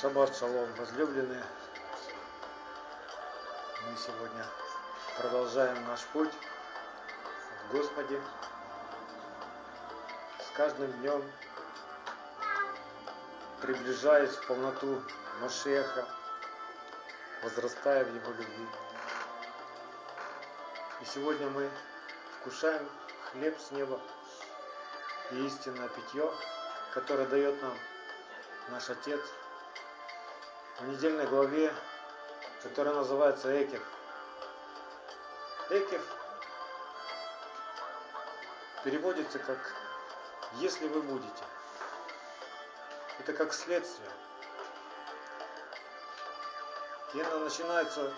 Шаббат шалом, возлюбленные. Мы сегодня продолжаем наш путь в Господе. С каждым днем приближаясь в полноту Машеха, возрастая в Его любви. И сегодня мы вкушаем хлеб с неба и истинное питье, которое дает нам наш Отец в недельной главе, которая называется Экев. Экев переводится как «если вы будете». Это как следствие. И она начинается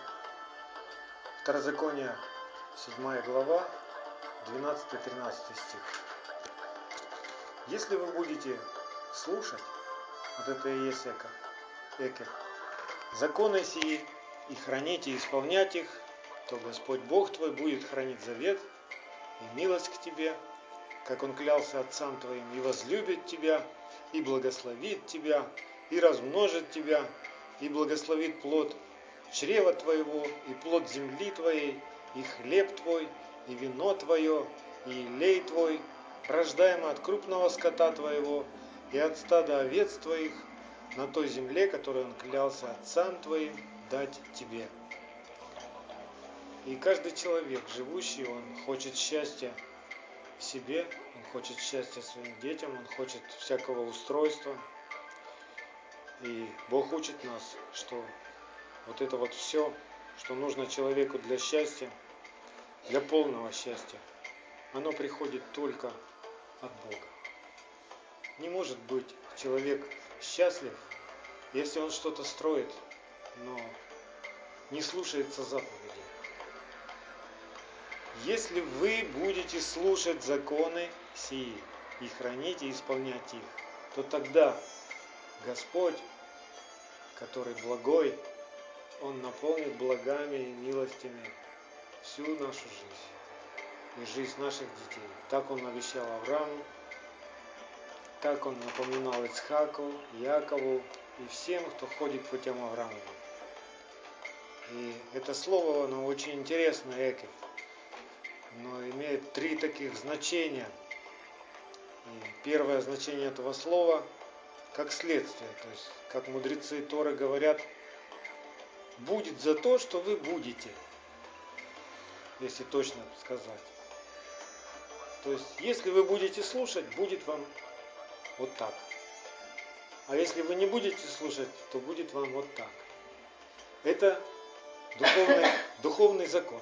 Второзаконие, 7 глава, 12-13 стих. Если вы будете слушать, вот это и есть Экев, Экев законы сии и хранить и исполнять их, то Господь Бог твой будет хранить завет и милость к тебе, как Он клялся отцам твоим, и возлюбит тебя, и благословит тебя, и размножит тебя, и благословит плод чрева твоего, и плод земли твоей, и хлеб твой, и вино твое, и илей твой, рождаемый от крупного скота твоего, и от стада овец твоих, на той земле, которую Он клялся отцам твоим дать тебе. И каждый человек, живущий, он хочет счастья себе, он хочет счастья своим детям, он хочет всякого устройства. И Бог учит нас, что вот это вот все, что нужно человеку для счастья, для полного счастья, оно приходит только от Бога. Не может быть человек счастлив, если он что-то строит, но не слушается заповеди. Если вы будете слушать законы сии и хранить и исполнять их, то тогда Господь, который благой, Он наполнит благами и милостями всю нашу жизнь и жизнь наших детей. Так Он обещал Аврааму, так он напоминал Ицхаку, Якову и всем, кто ходит путем Авраама. И это слово, оно очень интересное, Экев, но имеет три таких значения. И первое значение этого слова как следствие, то есть, как мудрецы Торы говорят, будет за то, что вы будете, если точно сказать. То есть, если вы будете слушать, будет вам вот так. А если вы не будете слушать, то будет вам вот так. Это духовный, духовный закон.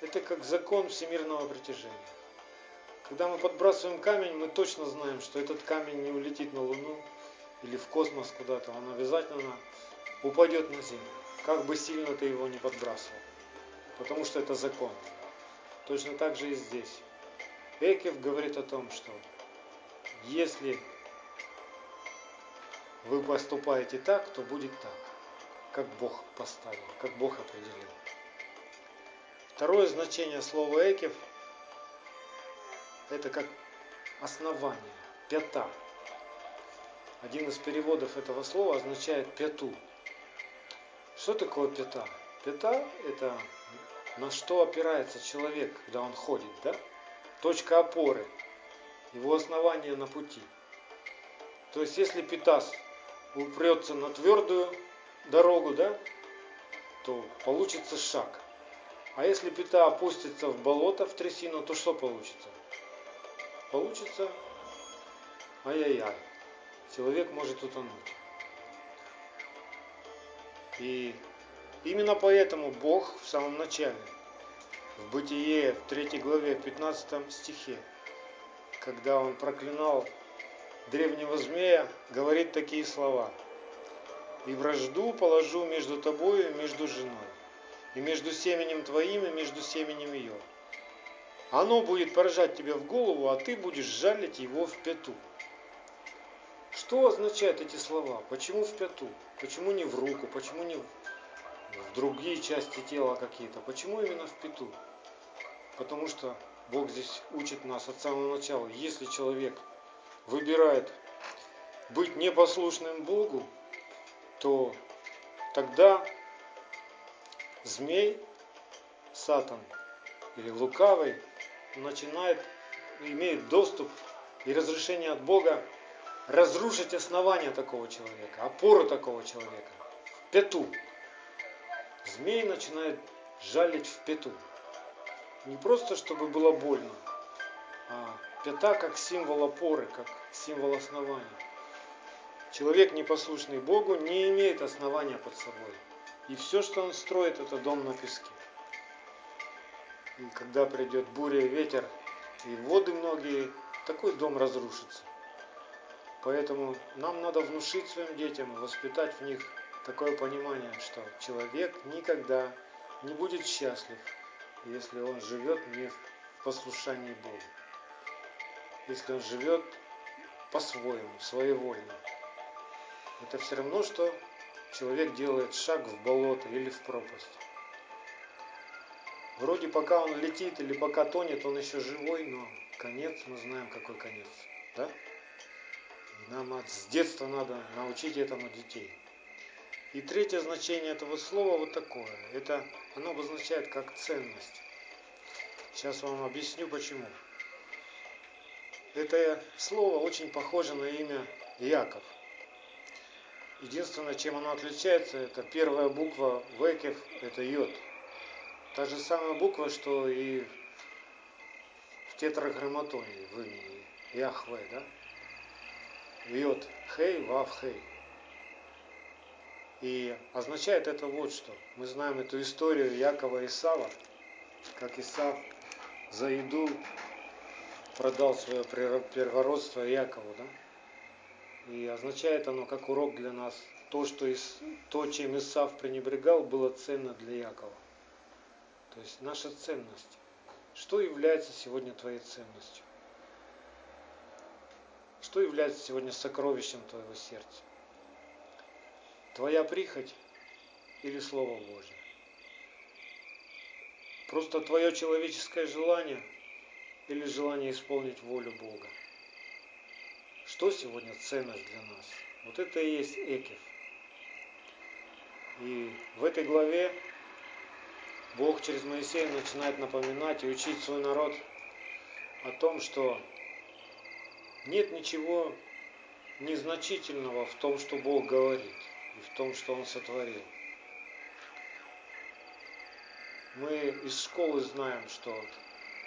Это как закон всемирного притяжения. Когда мы подбрасываем камень, мы точно знаем, что этот камень не улетит на Луну или в космос куда-то, он обязательно упадет на Землю, как бы сильно ты его не подбрасывал. Потому что это закон. Точно так же и здесь. Экев говорит о том, что если вы поступаете так, то будет так, как Бог поставил, как Бог определил. Второе значение слова «экев» – это как основание, пята. Один из переводов этого слова означает пяту. Что такое пята? Пята – это на что опирается человек, когда он ходит, да? Точка опоры – его основание на пути. То есть, если Питас упрется на твердую дорогу, да, то получится шаг. А если пита опустится в болото, в трясину, то что получится? Получится ай-яй-яй. Человек может утонуть. И именно поэтому Бог в самом начале, в Бытие, в 3 главе, 15 стихе, когда он проклинал древнего змея, говорит такие слова. «И вражду положу между тобою и между женой, и между семенем твоим и между семенем ее. Оно будет поражать тебя в голову, а ты будешь жалить его в пяту». Что означают эти слова? Почему в пяту? Почему не в руку? Почему не в другие части тела какие-то? Почему именно в пяту? Потому что Бог здесь учит нас от самого начала. Если человек выбирает быть непослушным Богу, то тогда змей, сатан или лукавый начинает, имеет доступ и разрешение от Бога разрушить основание такого человека, опору такого человека, пету. Змей начинает жалить в пету. Не просто, чтобы было больно, а пята как символ опоры, как символ основания. Человек, непослушный Богу, не имеет основания под собой. И все, что он строит, это дом на песке. И когда придет буря ветер, и воды многие, такой дом разрушится. Поэтому нам надо внушить своим детям, воспитать в них такое понимание, что человек никогда не будет счастлив, если он живет не в послушании Богу. Если он живет по-своему, своевольно. Это все равно, что человек делает шаг в болото или в пропасть. Вроде пока он летит или пока тонет, он еще живой, но конец, мы знаем, какой конец. Да? Нам от, с детства надо научить этому детей. И третье значение этого слова вот такое. Это оно обозначает как ценность. Сейчас вам объясню почему. Это слово очень похоже на имя Яков. Единственное, чем оно отличается, это первая буква Векев, это йод. Та же самая буква, что и в тетраграмматоне в имени Яхве, да? Йод Хей, Вав Хей. И означает это вот что. Мы знаем эту историю Якова и Исава, как Исав за еду продал свое первородство Якову, да? И означает оно как урок для нас. То, что из, то, чем Исав пренебрегал, было ценно для Якова. То есть наша ценность. Что является сегодня твоей ценностью? Что является сегодня сокровищем твоего сердца? Твоя прихоть или Слово Божье? Просто твое человеческое желание или желание исполнить волю Бога? Что сегодня ценность для нас? Вот это и есть Экев. И в этой главе Бог через Моисея начинает напоминать и учить свой народ о том, что нет ничего незначительного в том, что Бог говорит и в том, что Он сотворил. Мы из школы знаем, что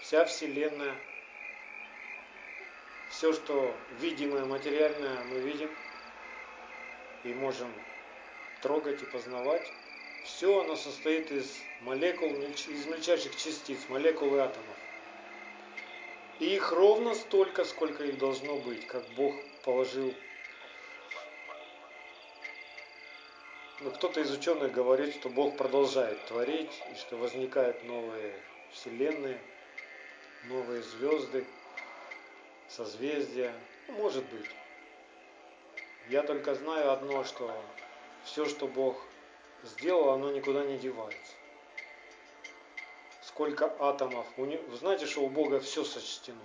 вся Вселенная – все, что видимое, материальное, мы видим и можем трогать и познавать. Все оно состоит из молекул, из мельчайших частиц, молекул и атомов. И их ровно столько, сколько их должно быть, как Бог положил. Но кто-то из ученых говорит, что Бог продолжает творить, и что возникают новые вселенные, новые звезды созвездия. Ну, может быть. Я только знаю одно, что все, что Бог сделал, оно никуда не девается. Сколько атомов. Вы знаете, что у Бога все сочтено.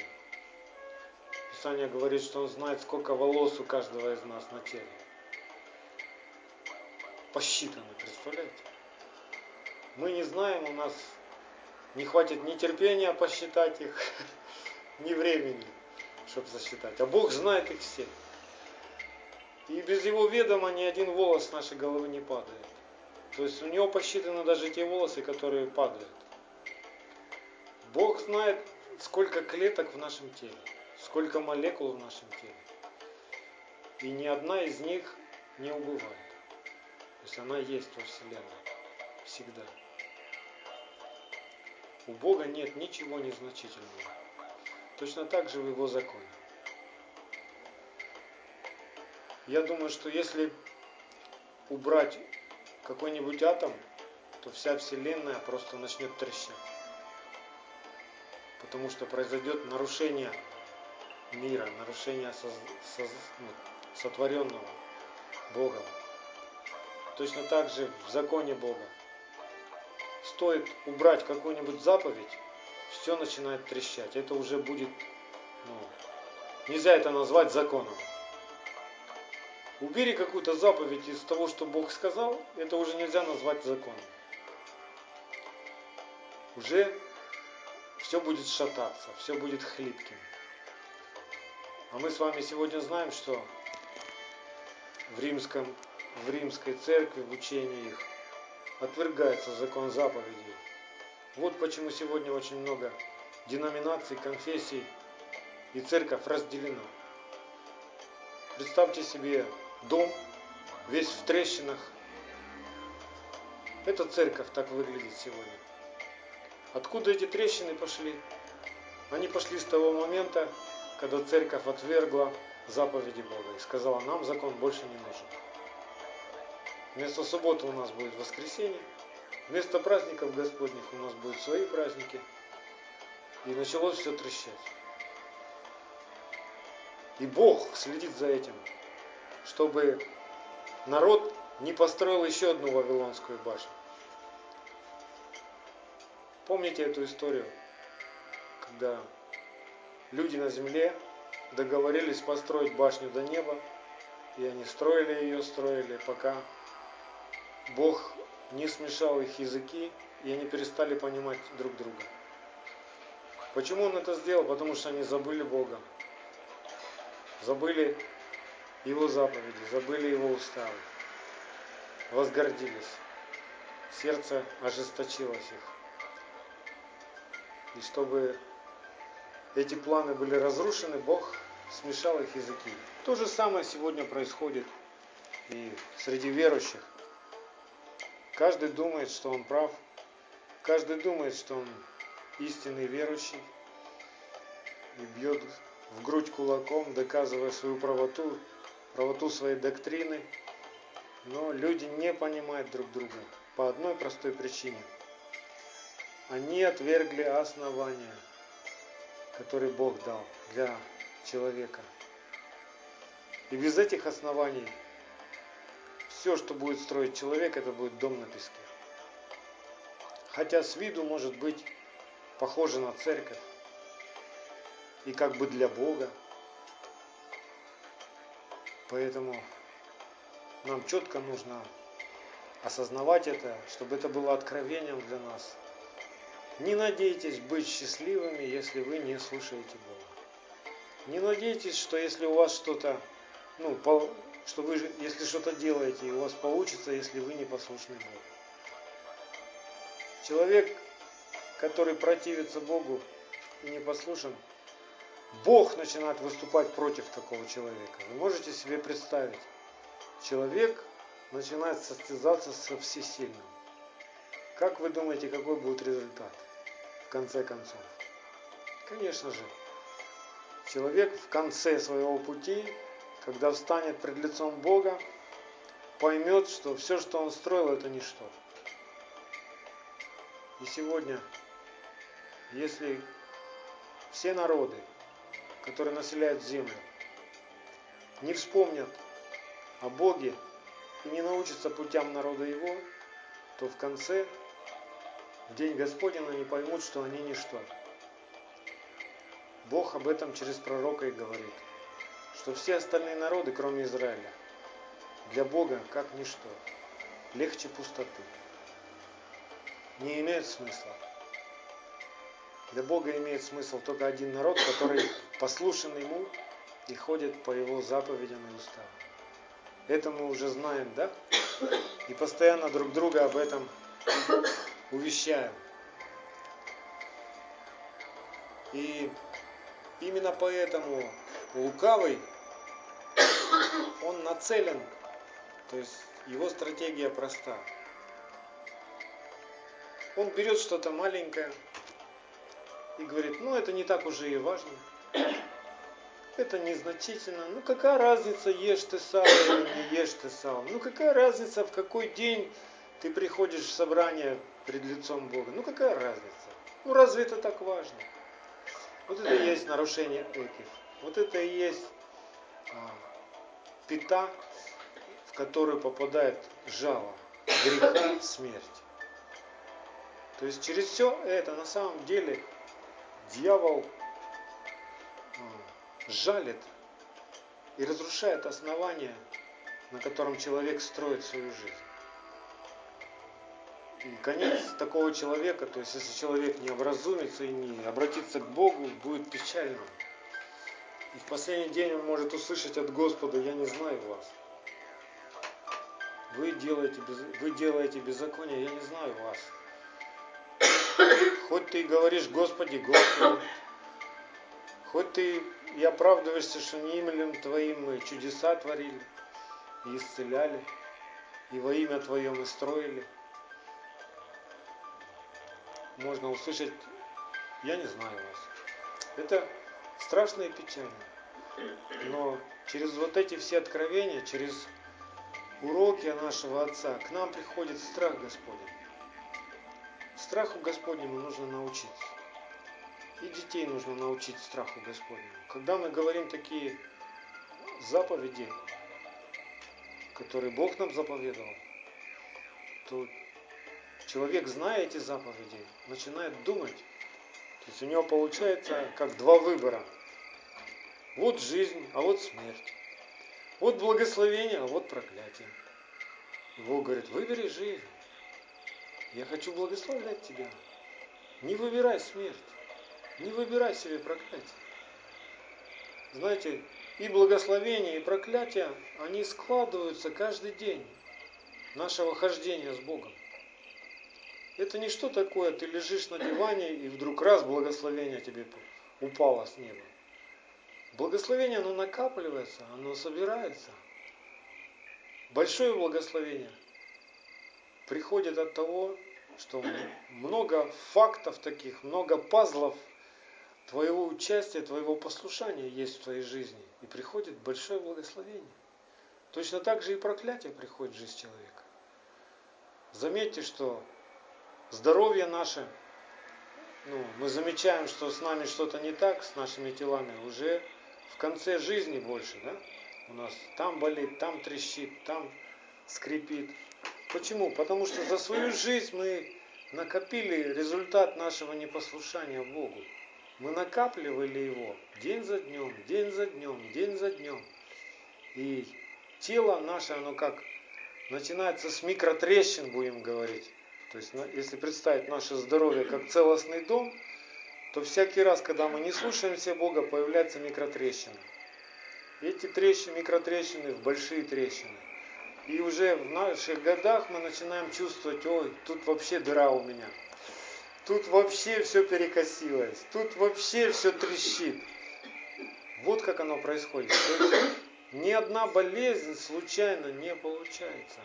Писание говорит, что Он знает, сколько волос у каждого из нас на теле. Посчитано, представляете? Мы не знаем, у нас не хватит ни терпения посчитать их, ни времени чтобы засчитать. А Бог знает их все. И без его ведома ни один волос нашей головы не падает. То есть у него посчитаны даже те волосы, которые падают. Бог знает, сколько клеток в нашем теле, сколько молекул в нашем теле. И ни одна из них не убывает. То есть она есть во Вселенной. Всегда. У Бога нет ничего незначительного. Точно так же в его законе. Я думаю, что если убрать какой-нибудь атом, то вся Вселенная просто начнет трещать. Потому что произойдет нарушение мира, нарушение соз, соз, ну, сотворенного Богом. Точно так же в законе Бога. Стоит убрать какую-нибудь заповедь, все начинает трещать. Это уже будет, ну, нельзя это назвать законом. убери какую-то заповедь из того, что Бог сказал, это уже нельзя назвать законом. Уже все будет шататься, все будет хлипким. А мы с вами сегодня знаем, что в, римском, в римской церкви, в учении их, отвергается закон заповедей. Вот почему сегодня очень много деноминаций, конфессий и церковь разделена. Представьте себе дом, весь в трещинах. Это церковь так выглядит сегодня. Откуда эти трещины пошли? Они пошли с того момента, когда церковь отвергла заповеди Бога и сказала, нам закон больше не нужен. Вместо субботы у нас будет воскресенье, вместо праздников Господних у нас будут свои праздники. И началось все трещать. И Бог следит за этим, чтобы народ не построил еще одну Вавилонскую башню. Помните эту историю, когда люди на земле договорились построить башню до неба, и они строили ее, строили, пока Бог не смешал их языки, и они перестали понимать друг друга. Почему он это сделал? Потому что они забыли Бога, забыли Его заповеди, забыли Его уставы, возгордились. Сердце ожесточилось их. И чтобы эти планы были разрушены, Бог смешал их языки. То же самое сегодня происходит и среди верующих. Каждый думает, что он прав, каждый думает, что он истинный верующий и бьет в грудь кулаком, доказывая свою правоту, правоту своей доктрины. Но люди не понимают друг друга по одной простой причине. Они отвергли основания, которые Бог дал для человека. И без этих оснований все, что будет строить человек, это будет дом на песке. Хотя с виду может быть похоже на церковь и как бы для Бога. Поэтому нам четко нужно осознавать это, чтобы это было откровением для нас. Не надейтесь быть счастливыми, если вы не слушаете Бога. Не надейтесь, что если у вас что-то, ну, что вы, если что-то делаете, у вас получится, если вы не послушны Богу. Человек, который противится Богу и не послушен, Бог начинает выступать против такого человека. Вы можете себе представить, человек начинает состязаться со всесильным. Как вы думаете, какой будет результат в конце концов? Конечно же, человек в конце своего пути, когда встанет пред лицом Бога, поймет, что все, что он строил, это ничто. И сегодня, если все народы, которые населяют землю, не вспомнят о Боге и не научатся путям народа Его, то в конце, в день Господень, они поймут, что они ничто. Бог об этом через пророка и говорит, что все остальные народы, кроме Израиля, для Бога как ничто, легче пустоты не имеет смысла. Для Бога имеет смысл только один народ, который послушен Ему и ходит по Его заповедям и уставам. Это мы уже знаем, да? И постоянно друг друга об этом увещаем. И именно поэтому лукавый, он нацелен, то есть его стратегия проста – он берет что-то маленькое и говорит, ну это не так уже и важно. Это незначительно. Ну какая разница, ешь ты сало или не ешь ты сало? Ну какая разница, в какой день ты приходишь в собрание пред лицом Бога? Ну какая разница? Ну разве это так важно? Вот это и есть нарушение этих. Вот это и есть а, пята, в которую попадает жало греха, смерть. То есть через все это на самом деле дьявол жалит и разрушает основания на котором человек строит свою жизнь. И конец такого человека, то есть если человек не образумится и не обратится к Богу, будет печальным. И в последний день он может услышать от Господа, я не знаю вас. Вы делаете, вы делаете беззаконие, я не знаю вас. Хоть ты и говоришь, Господи, Господи, хоть ты и оправдываешься, что не именем Твоим мы чудеса творили и исцеляли, и во имя Твое мы строили. Можно услышать, я не знаю вас. Это страшно и печально. Но через вот эти все откровения, через уроки нашего Отца, к нам приходит страх Господень. Страху Господнему нужно научиться. И детей нужно научить страху Господнему. Когда мы говорим такие заповеди, которые Бог нам заповедовал, то человек, зная эти заповеди, начинает думать. То есть у него получается как два выбора. Вот жизнь, а вот смерть. Вот благословение, а вот проклятие. Бог говорит, выбери жизнь. Я хочу благословлять тебя. Не выбирай смерть. Не выбирай себе проклятие. Знаете, и благословение, и проклятие, они складываются каждый день нашего хождения с Богом. Это не что такое, ты лежишь на диване и вдруг раз благословение тебе упало с неба. Благословение, оно накапливается, оно собирается. Большое благословение приходит от того, что много фактов таких, много пазлов твоего участия, твоего послушания есть в твоей жизни. И приходит большое благословение. Точно так же и проклятие приходит в жизнь человека. Заметьте, что здоровье наше, ну, мы замечаем, что с нами что-то не так, с нашими телами, уже в конце жизни больше, да? У нас там болит, там трещит, там скрипит. Почему? Потому что за свою жизнь мы накопили результат нашего непослушания Богу. Мы накапливали его день за днем, день за днем, день за днем. И тело наше, оно как начинается с микротрещин, будем говорить. То есть, если представить наше здоровье как целостный дом, то всякий раз, когда мы не слушаемся Бога, появляются микротрещины. Эти трещины, микротрещины в большие трещины. И уже в наших годах мы начинаем чувствовать, ой, тут вообще дыра у меня. Тут вообще все перекосилось. Тут вообще все трещит. Вот как оно происходит. То есть ни одна болезнь случайно не получается.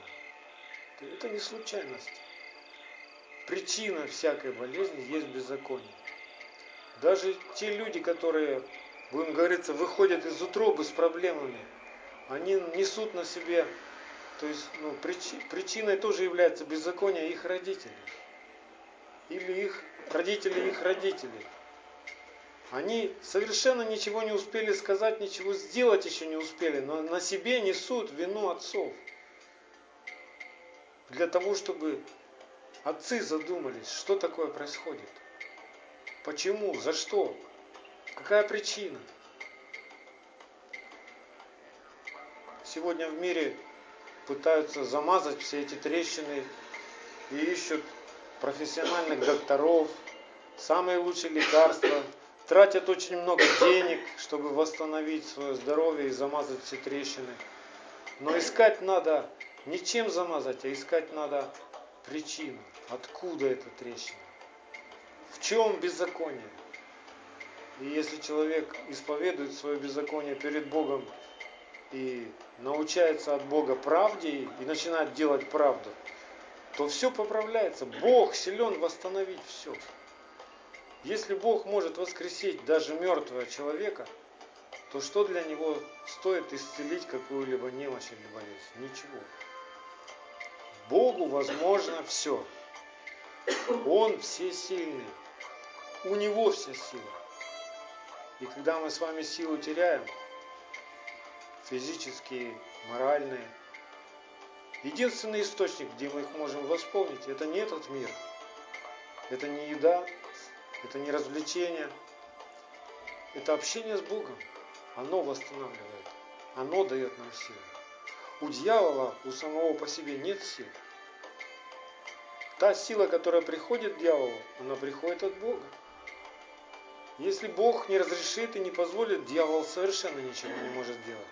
Это не случайность. Причина всякой болезни есть беззаконие. Даже те люди, которые, будем говориться, выходят из утробы с проблемами, они несут на себе то есть ну, причи, причиной тоже является беззаконие их родителей. Или их родители их родителей. Они совершенно ничего не успели сказать, ничего сделать еще не успели, но на себе несут вину отцов. Для того, чтобы отцы задумались, что такое происходит. Почему? За что? Какая причина? Сегодня в мире пытаются замазать все эти трещины и ищут профессиональных докторов, самые лучшие лекарства, тратят очень много денег, чтобы восстановить свое здоровье и замазать все трещины. Но искать надо не чем замазать, а искать надо причину, откуда эта трещина, в чем беззаконие. И если человек исповедует свое беззаконие перед Богом и научается от Бога правде и начинает делать правду, то все поправляется. Бог силен восстановить все. Если Бог может воскресить даже мертвого человека, то что для него стоит исцелить какую-либо немощь или болезнь? Ничего. Богу возможно все. Он всесильный. У него вся сила. И когда мы с вами силу теряем, физические, моральные. Единственный источник, где мы их можем восполнить, это не этот мир. Это не еда, это не развлечение. Это общение с Богом. Оно восстанавливает. Оно дает нам силу. У дьявола, у самого по себе нет сил. Та сила, которая приходит дьяволу, она приходит от Бога. Если Бог не разрешит и не позволит, дьявол совершенно ничего не может сделать.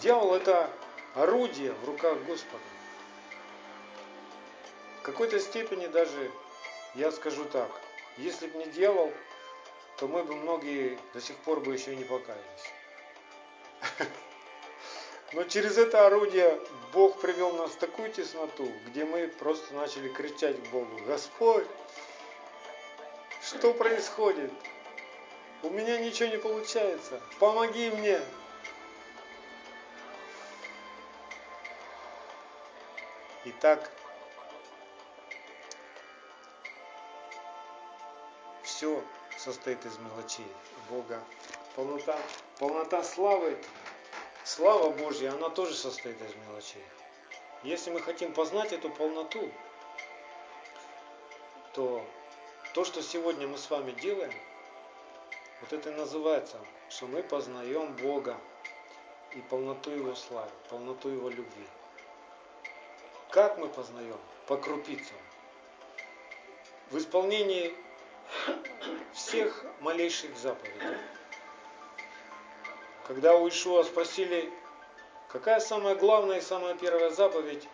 Дьявол это орудие в руках Господа. В какой-то степени даже, я скажу так, если бы не дьявол, то мы бы многие до сих пор бы еще и не покаялись. Но через это орудие Бог привел нас в такую тесноту, где мы просто начали кричать к Богу, Господь, что происходит? У меня ничего не получается. Помоги мне. Итак, все состоит из мелочей. Бога полнота, полнота славы, слава Божья, она тоже состоит из мелочей. Если мы хотим познать эту полноту, то то, что сегодня мы с вами делаем, вот это и называется, что мы познаем Бога и полноту Его славы, полноту Его любви. Как мы познаем? По крупицам. В исполнении всех малейших заповедей. Когда у Ишуа спросили, какая самая главная и самая первая заповедь,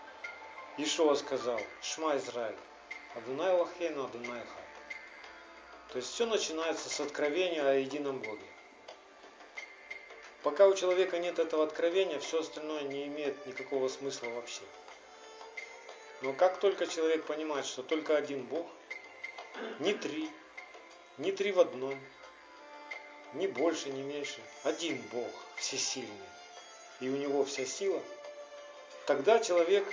Ишуа сказал, Шма Израиль, Адунай Лахейну, Адунай Хай. То есть все начинается с откровения о едином Боге. Пока у человека нет этого откровения, все остальное не имеет никакого смысла вообще. Но как только человек понимает, что только один Бог, не три, не три в одном, ни больше, ни меньше, один Бог, всесильный, и у него вся сила, тогда человек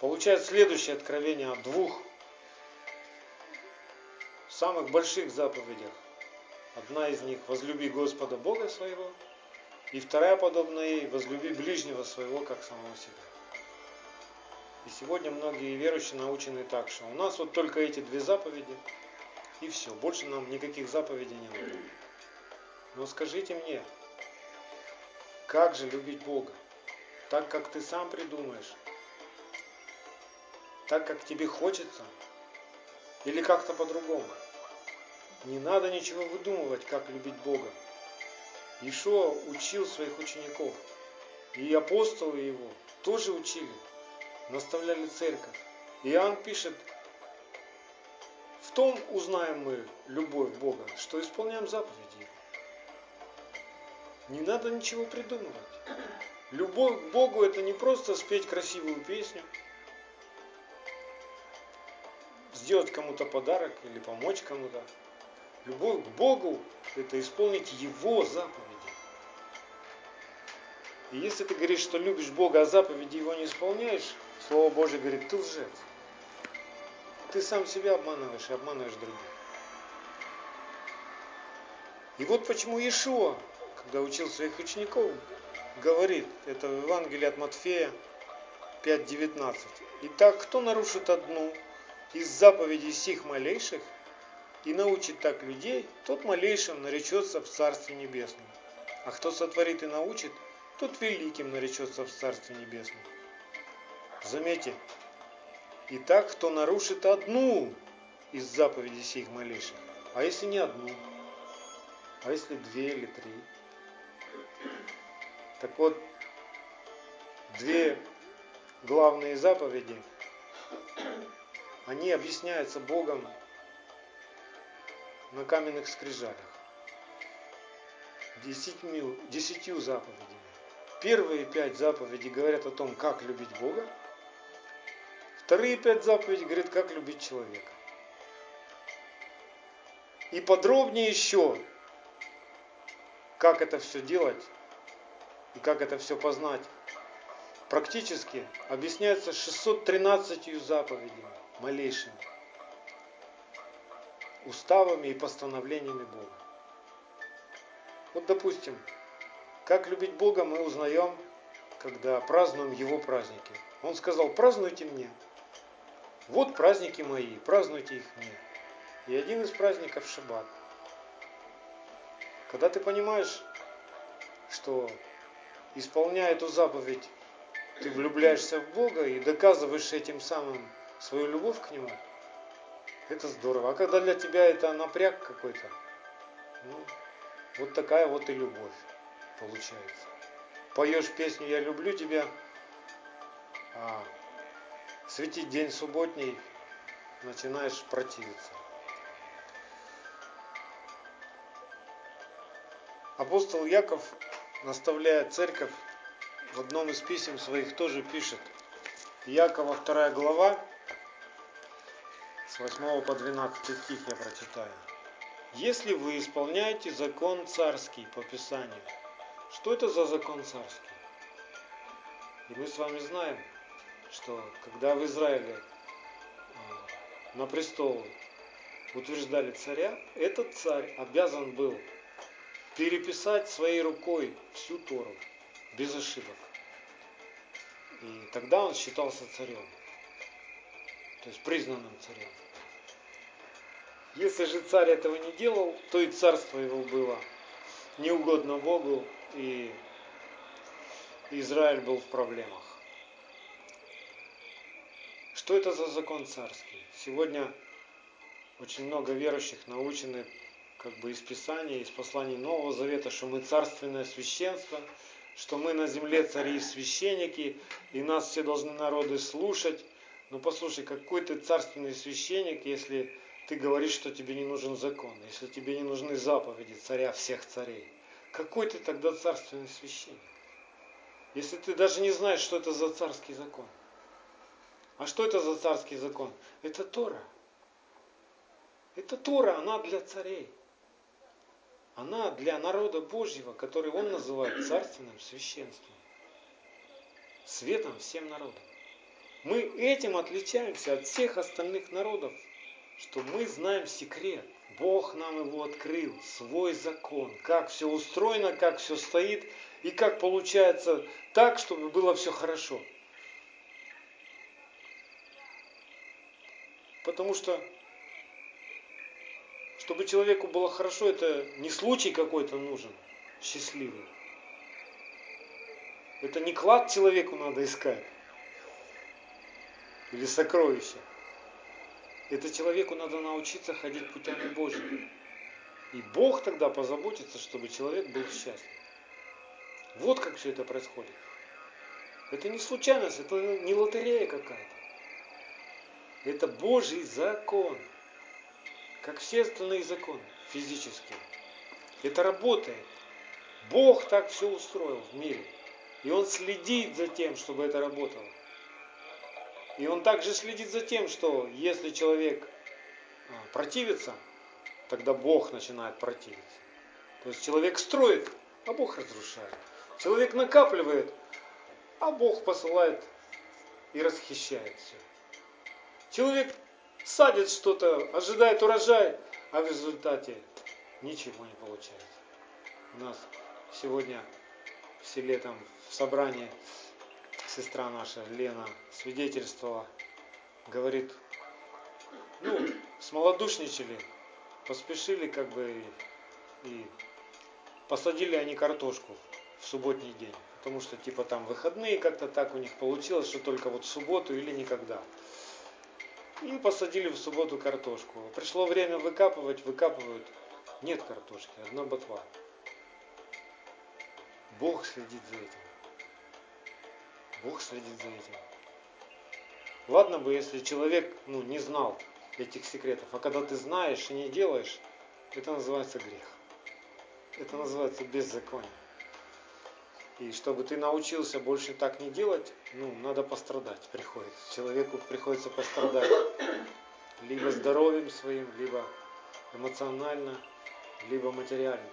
получает следующее откровение о двух самых больших заповедях. Одна из них – возлюби Господа Бога своего, и вторая, подобная ей, возлюби ближнего своего, как самого себя. И сегодня многие верующие научены так, что у нас вот только эти две заповеди, и все, больше нам никаких заповедей не надо. Но скажите мне, как же любить Бога? Так, как ты сам придумаешь? Так, как тебе хочется? Или как-то по-другому? Не надо ничего выдумывать, как любить Бога. Ишо учил своих учеников. И апостолы его тоже учили наставляли церковь. Иоанн пишет, в том узнаем мы любовь Бога, что исполняем заповеди Не надо ничего придумывать. Любовь к Богу это не просто спеть красивую песню, сделать кому-то подарок или помочь кому-то. Любовь к Богу это исполнить Его заповеди. И если ты говоришь, что любишь Бога, а заповеди Его не исполняешь, Слово Божье говорит, ты лжец. Ты сам себя обманываешь и обманываешь других. И вот почему Иешуа, когда учил своих учеников, говорит, это в Евангелии от Матфея 5.19. Итак, кто нарушит одну из заповедей сих малейших и научит так людей, тот малейшим наречется в Царстве Небесном. А кто сотворит и научит, тот великим наречется в Царстве Небесном. Заметьте, и так, кто нарушит одну из заповедей сих малейших, а если не одну, а если две или три. Так вот, две главные заповеди, они объясняются Богом на каменных скрижалях. Десятью, десятью заповедями. Первые пять заповедей говорят о том, как любить Бога, Вторые пять заповедей говорят, как любить человека. И подробнее еще, как это все делать и как это все познать, практически объясняется 613 заповедями, малейшими, уставами и постановлениями Бога. Вот допустим, как любить Бога мы узнаем, когда празднуем Его праздники. Он сказал, празднуйте мне. Вот праздники мои, празднуйте их мне. И один из праздников Шаббат. Когда ты понимаешь, что исполняя эту заповедь, ты влюбляешься в Бога и доказываешь этим самым свою любовь к Нему, это здорово. А когда для тебя это напряг какой-то, ну, вот такая вот и любовь получается. Поешь песню «Я люблю тебя», а светить день субботний начинаешь противиться. Апостол Яков, наставляя церковь, в одном из писем своих тоже пишет. Якова 2 глава, с 8 по 12 стих я прочитаю. Если вы исполняете закон царский по Писанию, что это за закон царский? И мы с вами знаем, что когда в Израиле а, на престол утверждали царя, этот царь обязан был переписать своей рукой всю Тору, без ошибок. И тогда он считался царем, то есть признанным царем. Если же царь этого не делал, то и царство его было неугодно Богу, и Израиль был в проблемах. Что это за закон царский? Сегодня очень много верующих научены как бы из Писания, из посланий Нового Завета, что мы царственное священство, что мы на земле цари и священники, и нас все должны народы слушать. Но послушай, какой ты царственный священник, если ты говоришь, что тебе не нужен закон, если тебе не нужны заповеди царя всех царей. Какой ты тогда царственный священник? Если ты даже не знаешь, что это за царский закон. А что это за царский закон? Это Тора. Это Тора, она для царей. Она для народа Божьего, который он называет царственным священством. Светом всем народам. Мы этим отличаемся от всех остальных народов что мы знаем секрет. Бог нам его открыл, свой закон, как все устроено, как все стоит и как получается так, чтобы было все хорошо. Потому что, чтобы человеку было хорошо, это не случай какой-то нужен, счастливый. Это не клад человеку надо искать. Или сокровище. Это человеку надо научиться ходить путями Божьими. И Бог тогда позаботится, чтобы человек был счастлив. Вот как все это происходит. Это не случайность, это не лотерея какая-то. Это Божий закон. Как все остальные законы физические. Это работает. Бог так все устроил в мире. И Он следит за тем, чтобы это работало. И он также следит за тем, что если человек а, противится, тогда Бог начинает противиться. То есть человек строит, а Бог разрушает. Человек накапливает, а Бог посылает и расхищает все. Человек садит что-то, ожидает урожай, а в результате ничего не получается. У нас сегодня в селе там в собрании сестра наша Лена свидетельствовала, говорит, ну, смолодушничали, поспешили как бы и, и посадили они картошку в субботний день. Потому что типа там выходные как-то так у них получилось, что только вот в субботу или никогда. И посадили в субботу картошку. Пришло время выкапывать, выкапывают. Нет картошки, одна ботва. Бог следит за этим. Бог следит за этим. Ладно бы, если человек ну, не знал этих секретов, а когда ты знаешь и не делаешь, это называется грех. Это называется беззаконие. И чтобы ты научился больше так не делать, ну, надо пострадать приходится. Человеку приходится пострадать. Либо здоровьем своим, либо эмоционально, либо материально.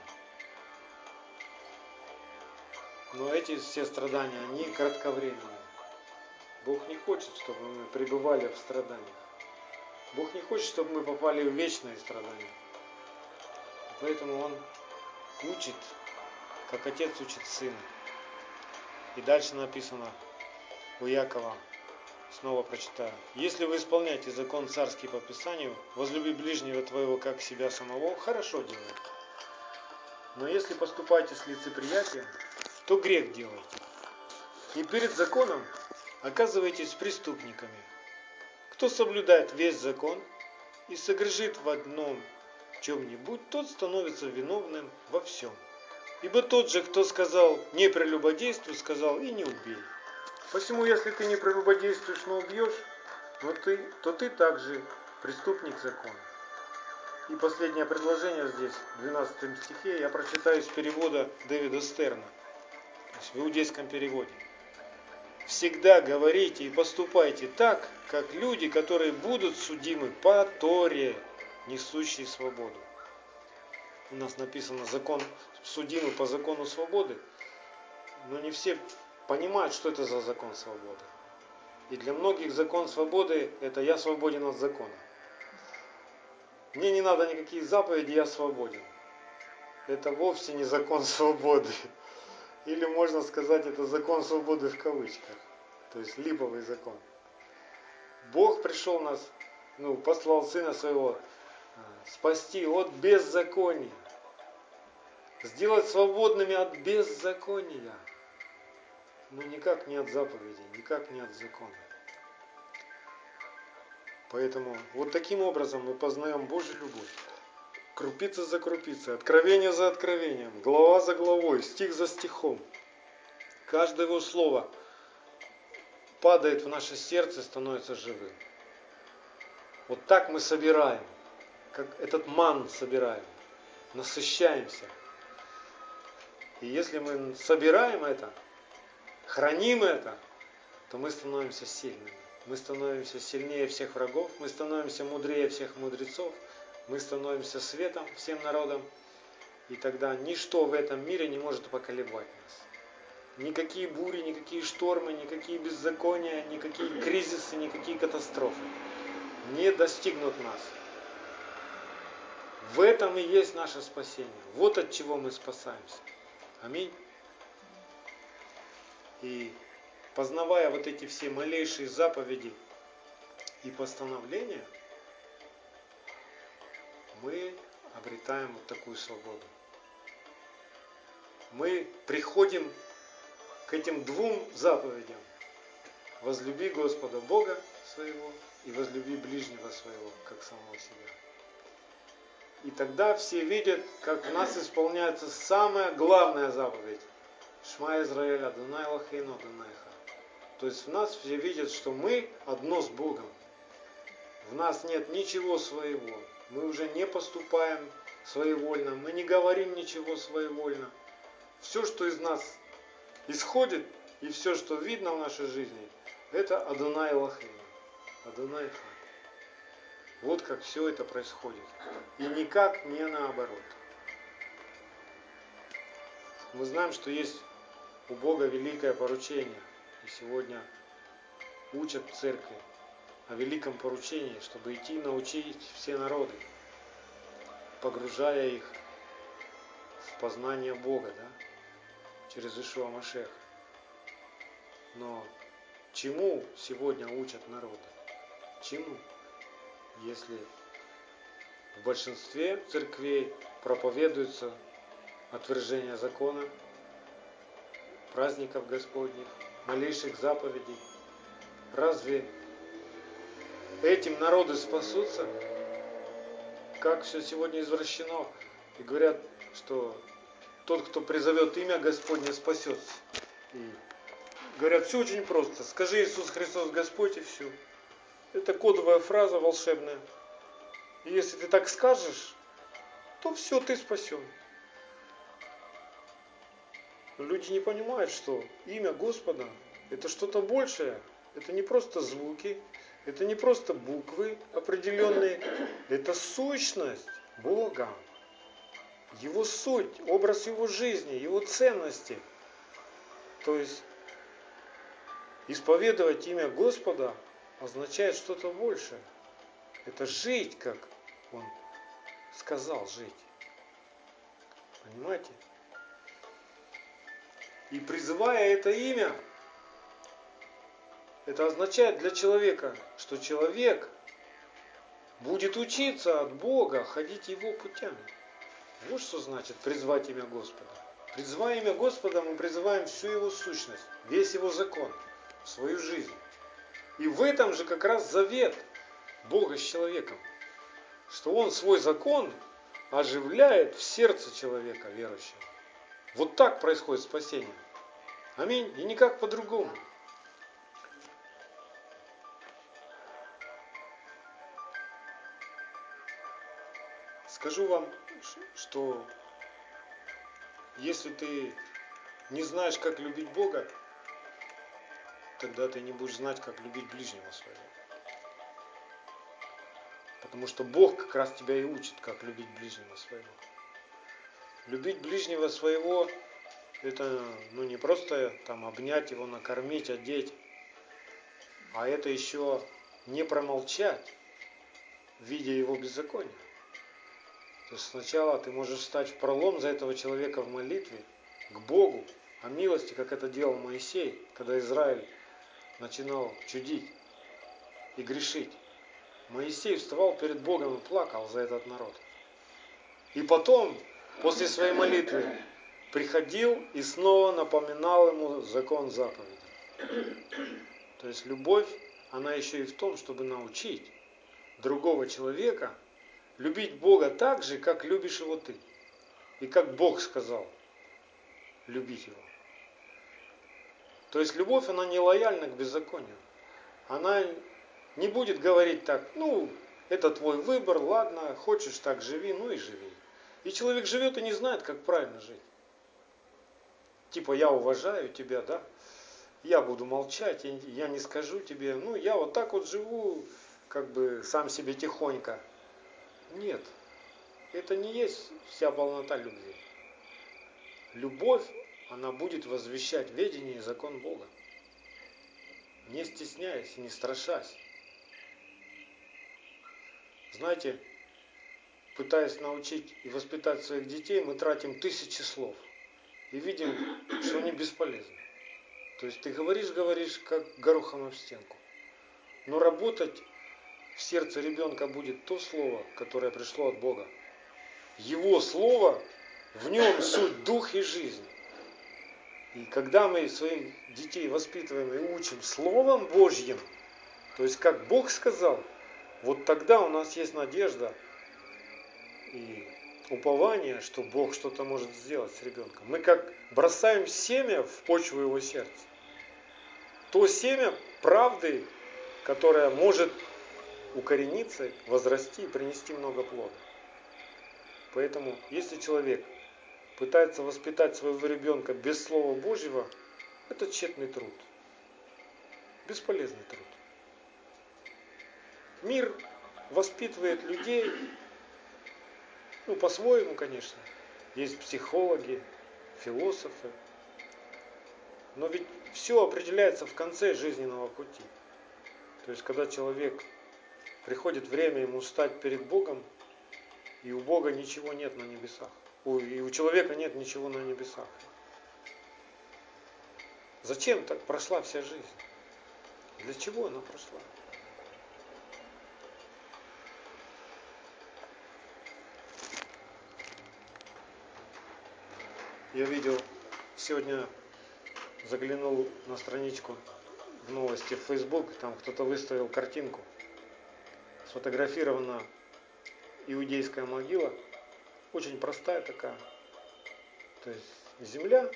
Но эти все страдания, они кратковременные. Бог не хочет, чтобы мы пребывали в страданиях. Бог не хочет, чтобы мы попали в вечные страдания. Поэтому Он учит, как отец учит сына. И дальше написано у Якова, снова прочитаю. Если вы исполняете закон царский по Писанию, возлюби ближнего твоего, как себя самого, хорошо делаете. Но если поступаете с лицеприятием, то грех делаете. И перед законом оказываетесь преступниками. Кто соблюдает весь закон и согрешит в одном чем-нибудь, тот становится виновным во всем. Ибо тот же, кто сказал «не прелюбодействуй», сказал «и не убей». Посему, если ты не прелюбодействуешь, но убьешь, но ты, то ты также преступник закона. И последнее предложение здесь, в 12 стихе, я прочитаю из перевода Дэвида Стерна, то есть в иудейском переводе. Всегда говорите и поступайте так, как люди, которые будут судимы по Торе, несущей свободу. У нас написано закон судимы по закону свободы, но не все понимают, что это за закон свободы. И для многих закон свободы – это я свободен от закона. Мне не надо никакие заповеди, я свободен. Это вовсе не закон свободы. Или можно сказать, это закон свободы в кавычках. То есть липовый закон. Бог пришел нас, ну, послал Сына Своего а, спасти от беззакония. Сделать свободными от беззакония. Но никак не от заповедей, никак не от закона. Поэтому вот таким образом мы познаем Божью любовь. Крупица за крупицей, откровение за откровением, глава за главой, стих за стихом. Каждое его слово падает в наше сердце, становится живым. Вот так мы собираем, как этот ман собираем, насыщаемся. И если мы собираем это, храним это, то мы становимся сильными мы становимся сильнее всех врагов, мы становимся мудрее всех мудрецов, мы становимся светом всем народам, и тогда ничто в этом мире не может поколебать нас. Никакие бури, никакие штормы, никакие беззакония, никакие кризисы, никакие катастрофы не достигнут нас. В этом и есть наше спасение. Вот от чего мы спасаемся. Аминь. И познавая вот эти все малейшие заповеди и постановления, мы обретаем вот такую свободу. Мы приходим к этим двум заповедям. Возлюби Господа Бога своего и возлюби ближнего своего, как самого себя. И тогда все видят, как в нас исполняется самая главная заповедь. Шма Израиля, Адонай Лахейну, Адонай то есть в нас все видят, что мы одно с Богом. В нас нет ничего своего. Мы уже не поступаем своевольно, мы не говорим ничего своевольно. Все, что из нас исходит, и все, что видно в нашей жизни, это Адонай Лахейна. Адонай Хак. Вот как все это происходит. И никак не наоборот. Мы знаем, что есть у Бога великое поручение – и сегодня учат в церкви о великом поручении, чтобы идти научить все народы, погружая их в познание Бога, да, через Ишуа Машех. Но чему сегодня учат народы? Чему? Если в большинстве церквей проповедуется отвержение закона, праздников Господних, малейших заповедей. Разве этим народы спасутся? Как все сегодня извращено. И говорят, что тот, кто призовет имя Господне, спасется. И говорят, все очень просто. Скажи Иисус Христос Господь и все. Это кодовая фраза волшебная. И если ты так скажешь, то все, ты спасен. Люди не понимают, что имя Господа это что-то большее. Это не просто звуки, это не просто буквы определенные, это сущность Бога. Его суть, образ его жизни, его ценности. То есть исповедовать имя Господа означает что-то большее. Это жить, как он сказал жить. Понимаете? И призывая это имя, это означает для человека, что человек будет учиться от Бога ходить его путями. Вот что значит призвать имя Господа. Призывая имя Господа, мы призываем всю Его сущность, весь Его закон свою жизнь. И в этом же как раз завет Бога с человеком, что Он свой закон оживляет в сердце человека верующего. Вот так происходит спасение. Аминь. И никак по-другому. Скажу вам, что если ты не знаешь, как любить Бога, тогда ты не будешь знать, как любить ближнего своего. Потому что Бог как раз тебя и учит, как любить ближнего своего. Любить ближнего своего – это ну, не просто там, обнять его, накормить, одеть, а это еще не промолчать, видя его беззаконие. То есть сначала ты можешь стать в пролом за этого человека в молитве к Богу о милости, как это делал Моисей, когда Израиль начинал чудить и грешить. Моисей вставал перед Богом и плакал за этот народ. И потом, после своей молитвы, приходил и снова напоминал ему закон заповеди. То есть любовь, она еще и в том, чтобы научить другого человека любить Бога так же, как любишь его ты. И как Бог сказал, любить его. То есть любовь, она не лояльна к беззаконию. Она не будет говорить так, ну, это твой выбор, ладно, хочешь так живи, ну и живи. И человек живет и не знает, как правильно жить. Типа, я уважаю тебя, да, я буду молчать, я не скажу тебе, ну, я вот так вот живу, как бы сам себе тихонько. Нет, это не есть вся полнота любви. Любовь она будет возвещать ведение и закон Бога, не стесняясь и не страшась. Знаете, пытаясь научить и воспитать своих детей, мы тратим тысячи слов и видим, что они бесполезны. То есть ты говоришь, говоришь, как горохом об стенку. Но работать в сердце ребенка будет то слово, которое пришло от Бога. Его слово, в нем суть, дух и жизнь. И когда мы своих детей воспитываем и учим Словом Божьим, то есть как Бог сказал, вот тогда у нас есть надежда и упование, что Бог что-то может сделать с ребенком. Мы как бросаем семя в почву его сердца. То семя правды, которое может укорениться, возрасти и принести много плода. Поэтому, если человек пытается воспитать своего ребенка без Слова Божьего, это тщетный труд. Бесполезный труд. Мир воспитывает людей, ну, по-своему, конечно. Есть психологи, философы. Но ведь все определяется в конце жизненного пути. То есть, когда человек приходит время ему стать перед Богом, и у Бога ничего нет на небесах и у человека нет ничего на небесах. Зачем так прошла вся жизнь? Для чего она прошла? Я видел, сегодня заглянул на страничку в новости в Facebook, там кто-то выставил картинку. Сфотографирована иудейская могила – очень простая такая. То есть земля,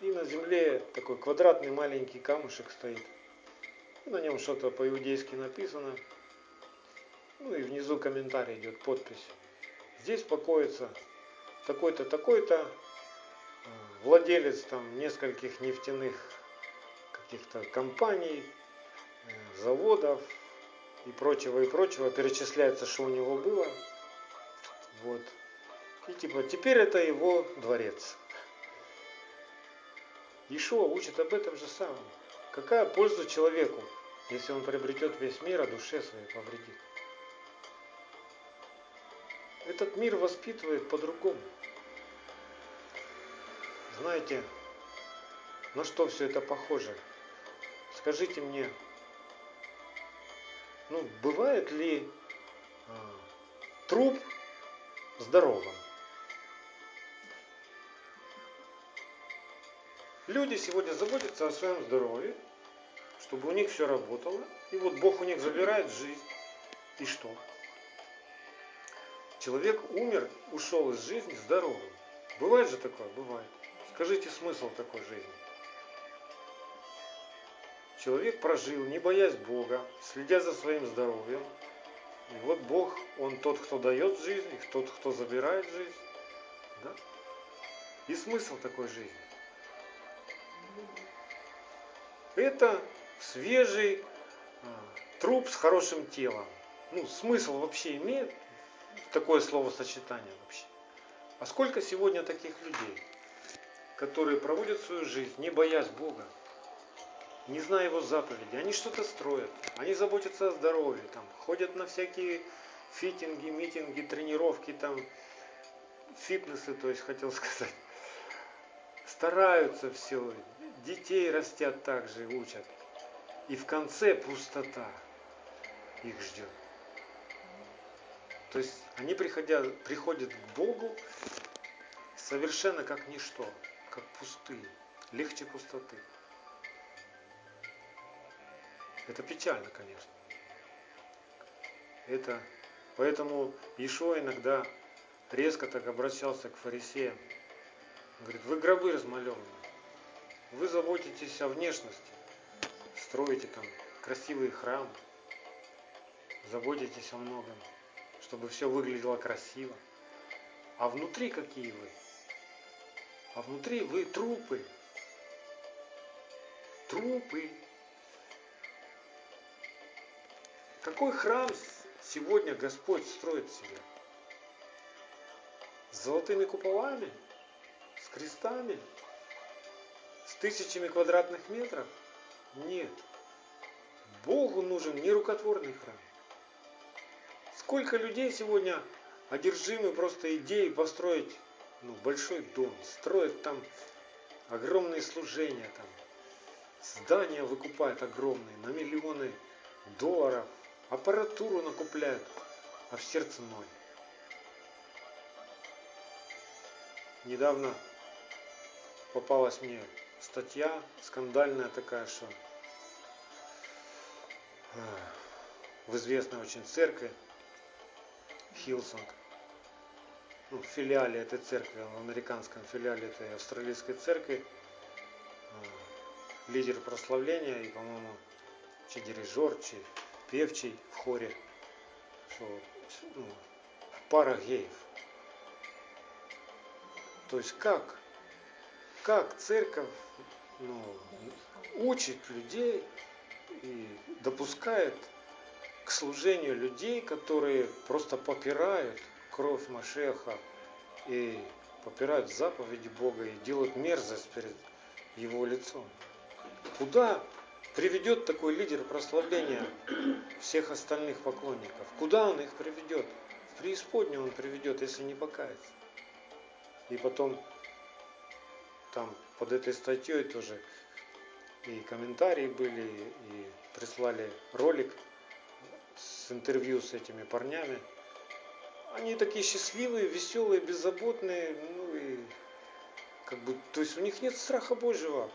и на земле такой квадратный маленький камушек стоит. И на нем что-то по-иудейски написано. Ну и внизу комментарий идет, подпись. Здесь покоится такой-то, такой-то, э, владелец там нескольких нефтяных каких-то компаний, э, заводов и прочего, и прочего. Перечисляется, что у него было. Вот. И типа, теперь это его дворец. Ишуа учит об этом же самом. Какая польза человеку, если он приобретет весь мир, а душе своей повредит? Этот мир воспитывает по-другому. Знаете, на что все это похоже? Скажите мне, ну, бывает ли э, труп здоровым? Люди сегодня заботятся о своем здоровье, чтобы у них все работало. И вот Бог у них забирает жизнь. И что? Человек умер, ушел из жизни здоровым. Бывает же такое? Бывает. Скажите смысл такой жизни. Человек прожил, не боясь Бога, следя за своим здоровьем. И вот Бог, Он тот, кто дает жизнь, и тот, кто забирает жизнь. Да? И смысл такой жизни. Это свежий а, труп с хорошим телом. Ну, смысл вообще имеет такое словосочетание вообще. А сколько сегодня таких людей, которые проводят свою жизнь, не боясь Бога, не зная Его заповеди, они что-то строят, они заботятся о здоровье, там, ходят на всякие фитинги, митинги, тренировки, там, фитнесы, то есть хотел сказать, стараются все, детей растят также, учат. И в конце пустота их ждет. То есть они приходя, приходят к Богу совершенно как ничто, как пустые, легче пустоты. Это печально, конечно. Это, поэтому Ишо иногда резко так обращался к фарисеям. Говорит, вы гробы размалеваны, вы заботитесь о внешности, строите там красивые храмы, заботитесь о многом чтобы все выглядело красиво. А внутри какие вы? А внутри вы трупы. Трупы. Какой храм сегодня Господь строит себе? С золотыми куполами? С крестами? Тысячами квадратных метров? Нет. Богу нужен нерукотворный храм. Сколько людей сегодня одержимы просто идеей построить ну, большой дом, строят там огромные служения, там, здания выкупают огромные, на миллионы долларов, аппаратуру накупляют, а в сердце ноль. Недавно попалась мне статья скандальная такая, что э, в известной очень церкви Hillsong, ну, в филиале этой церкви, в американском филиале этой австралийской церкви, а, лидер прославления и, по-моему, чи дирижер, чи певчий в хоре, что ну, пара геев. То есть как? Как церковь ну, учит людей и допускает к служению людей, которые просто попирают кровь Машеха и попирают заповеди Бога и делают мерзость перед Его лицом. Куда приведет такой лидер прославления всех остальных поклонников? Куда он их приведет? В преисподнюю он приведет, если не покается. И потом там под этой статьей тоже и комментарии были, и прислали ролик с интервью с этими парнями. Они такие счастливые, веселые, беззаботные, ну и как бы, то есть у них нет страха Божьего.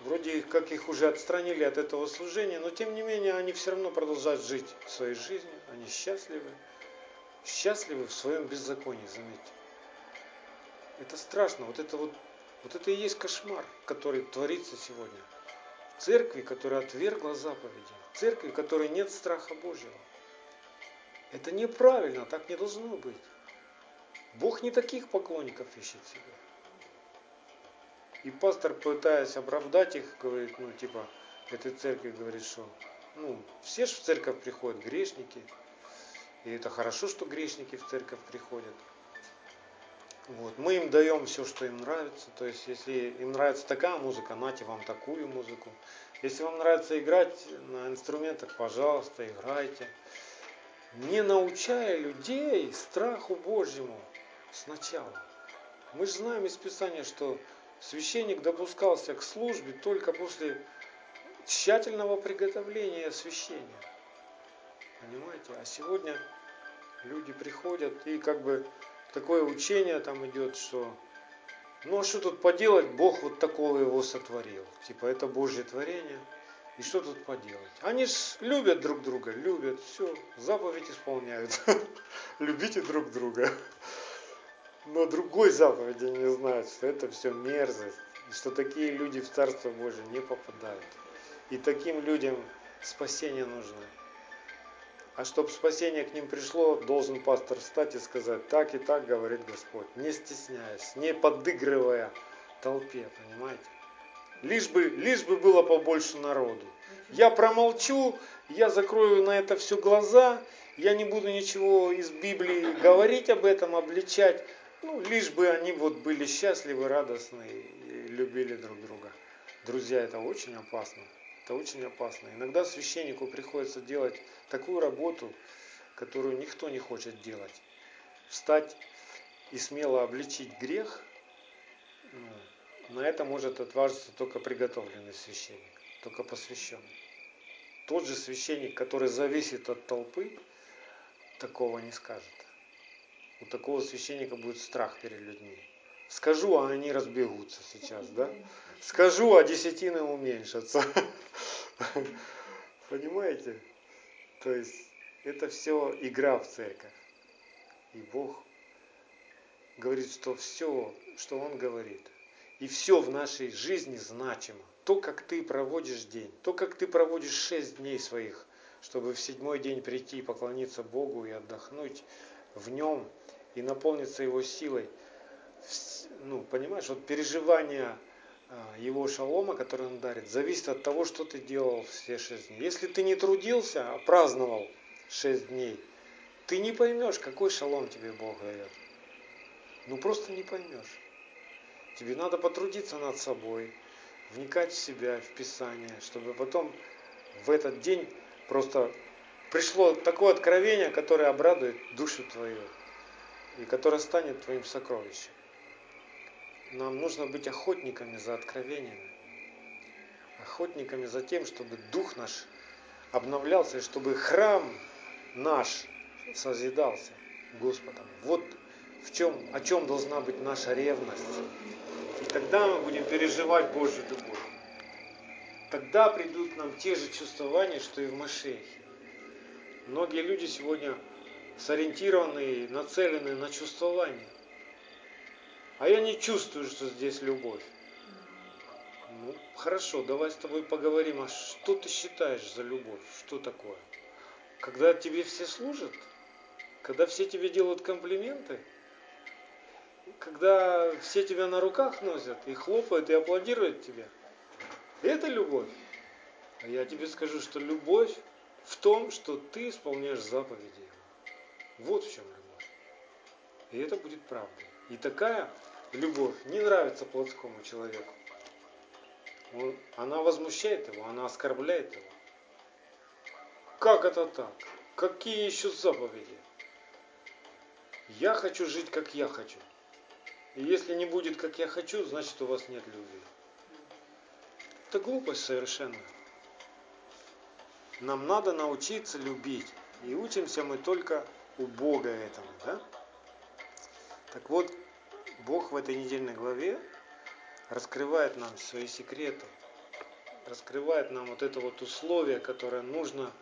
Вроде как их уже отстранили от этого служения, но тем не менее они все равно продолжают жить своей жизнью, они счастливы, счастливы в своем беззаконии, заметьте. Это страшно, вот это вот, вот это и есть кошмар, который творится сегодня церкви, которая отвергла заповеди, церкви, в которой нет страха Божьего. Это неправильно, так не должно быть. Бог не таких поклонников ищет себе. И пастор, пытаясь оправдать их, говорит, ну, типа, этой церкви говорит, что, ну, все же в церковь приходят, грешники. И это хорошо, что грешники в церковь приходят. Вот. Мы им даем все, что им нравится. То есть, если им нравится такая музыка, нате вам такую музыку. Если вам нравится играть на инструментах, пожалуйста, играйте. Не научая людей страху Божьему сначала. Мы же знаем из Писания, что священник допускался к службе только после тщательного приготовления освящения. Понимаете? А сегодня люди приходят и как бы такое учение там идет, что Ну а что тут поделать, Бог вот такого его сотворил. Типа это Божье творение. И что тут поделать? Они ж любят друг друга, любят, все, заповедь исполняют. Любите друг друга. Но другой заповеди не знают, что это все мерзость. Что такие люди в Царство Божие не попадают. И таким людям спасение нужно. А чтобы спасение к ним пришло, должен пастор встать и сказать, так и так говорит Господь, не стесняясь, не подыгрывая толпе, понимаете? Лишь бы, лишь бы было побольше народу. Я промолчу, я закрою на это все глаза, я не буду ничего из Библии говорить об этом, обличать. Ну, лишь бы они вот были счастливы, радостны и любили друг друга. Друзья, это очень опасно. Это очень опасно. Иногда священнику приходится делать такую работу, которую никто не хочет делать. Встать и смело обличить грех, ну, на это может отважиться только приготовленный священник, только посвященный. Тот же священник, который зависит от толпы, такого не скажет. У такого священника будет страх перед людьми. Скажу, а они разбегутся сейчас, да? Скажу, а десятины уменьшатся. Понимаете? То есть это все игра в церковь. И Бог говорит, что все, что Он говорит, и все в нашей жизни значимо. То, как ты проводишь день, то, как ты проводишь шесть дней своих, чтобы в седьмой день прийти и поклониться Богу и отдохнуть в Нем и наполниться Его силой. Ну, понимаешь, вот переживание а, его шалома, который он дарит, зависит от того, что ты делал все шесть дней. Если ты не трудился, а праздновал шесть дней, ты не поймешь, какой шалом тебе Бог дает. Ну просто не поймешь. Тебе надо потрудиться над собой, вникать в себя, в Писание, чтобы потом в этот день просто пришло такое откровение, которое обрадует душу твою и которое станет твоим сокровищем. Нам нужно быть охотниками за откровениями, охотниками за тем, чтобы дух наш обновлялся, и чтобы храм наш созидался Господом. Вот в чем, о чем должна быть наша ревность. И тогда мы будем переживать Божью любовь. Тогда придут нам те же чувствования, что и в Машехе. Многие люди сегодня сориентированы и нацелены на чувствование – а я не чувствую, что здесь любовь. Ну, хорошо, давай с тобой поговорим, а что ты считаешь за любовь? Что такое? Когда тебе все служат? Когда все тебе делают комплименты? Когда все тебя на руках носят и хлопают и аплодируют тебе? Это любовь. А я тебе скажу, что любовь в том, что ты исполняешь заповеди. Вот в чем любовь. И это будет правдой. И такая любовь не нравится плотскому человеку. Он, она возмущает его, она оскорбляет его. Как это так? Какие еще заповеди? Я хочу жить, как я хочу. И если не будет, как я хочу, значит у вас нет любви. Это глупость совершенно. Нам надо научиться любить. И учимся мы только у Бога этому. Да? Так вот, Бог в этой недельной главе раскрывает нам свои секреты, раскрывает нам вот это вот условие, которое нужно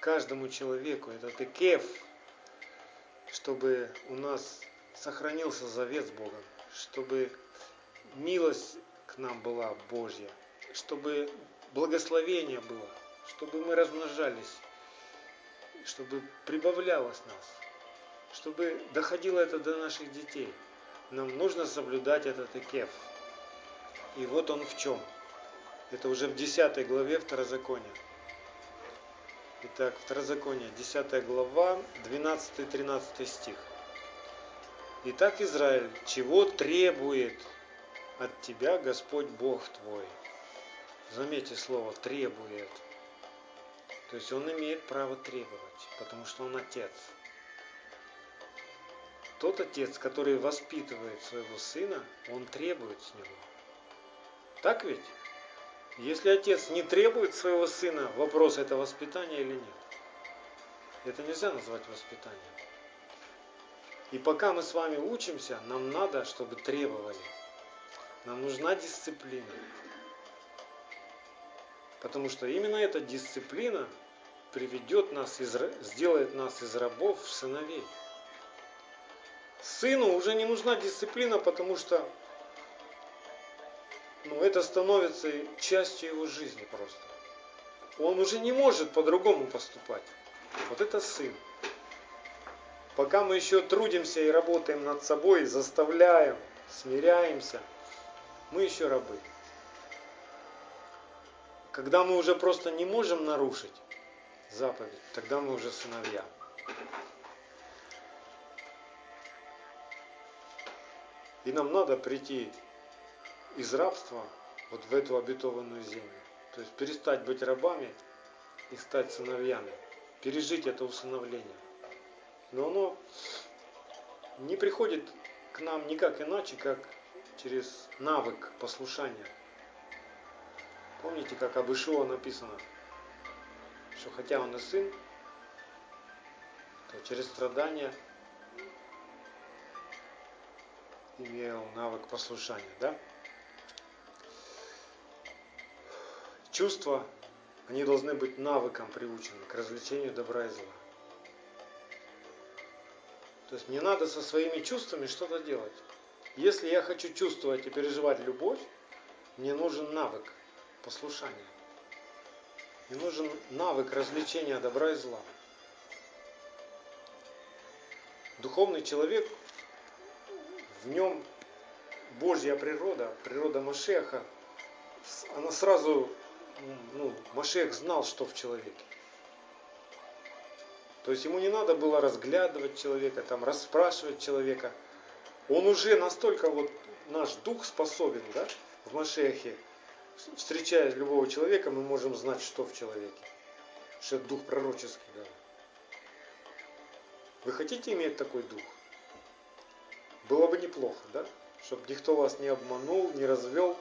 каждому человеку, это текев, чтобы у нас сохранился завет с Богом, чтобы милость к нам была Божья, чтобы благословение было, чтобы мы размножались, чтобы прибавлялось нас, чтобы доходило это до наших детей – нам нужно соблюдать этот икев. И вот он в чем. Это уже в 10 главе Второзакония. Итак, Второзаконие, 10 глава, 12-13 стих. Итак, Израиль, чего требует от тебя Господь Бог твой? Заметьте слово «требует». То есть он имеет право требовать, потому что он отец тот отец, который воспитывает своего сына, он требует с него. Так ведь? Если отец не требует своего сына, вопрос это воспитание или нет. Это нельзя назвать воспитанием. И пока мы с вами учимся, нам надо, чтобы требовали. Нам нужна дисциплина. Потому что именно эта дисциплина приведет нас, из, сделает нас из рабов в сыновей. Сыну уже не нужна дисциплина, потому что ну, это становится частью его жизни просто. Он уже не может по-другому поступать. Вот это сын. Пока мы еще трудимся и работаем над собой, заставляем, смиряемся, мы еще рабы. Когда мы уже просто не можем нарушить заповедь, тогда мы уже сыновья. И нам надо прийти из рабства вот в эту обетованную землю. То есть перестать быть рабами и стать сыновьями. Пережить это усыновление. Но оно не приходит к нам никак иначе, как через навык послушания. Помните, как об Ишуа написано, что хотя он и сын, то через страдания имел навык послушания, да? Чувства, они должны быть навыком приучены к развлечению добра и зла. То есть мне надо со своими чувствами что-то делать. Если я хочу чувствовать и переживать любовь, мне нужен навык послушания. Мне нужен навык развлечения добра и зла. Духовный человек, в нем Божья природа, природа Машеха, она сразу ну, Машех знал, что в человеке. То есть ему не надо было разглядывать человека, там, расспрашивать человека. Он уже настолько вот наш дух способен, да, в Машехе, встречая любого человека, мы можем знать, что в человеке. Что это дух пророческий, да. Вы хотите иметь такой дух? Было бы неплохо, да? Чтобы никто вас не обманул, не развел,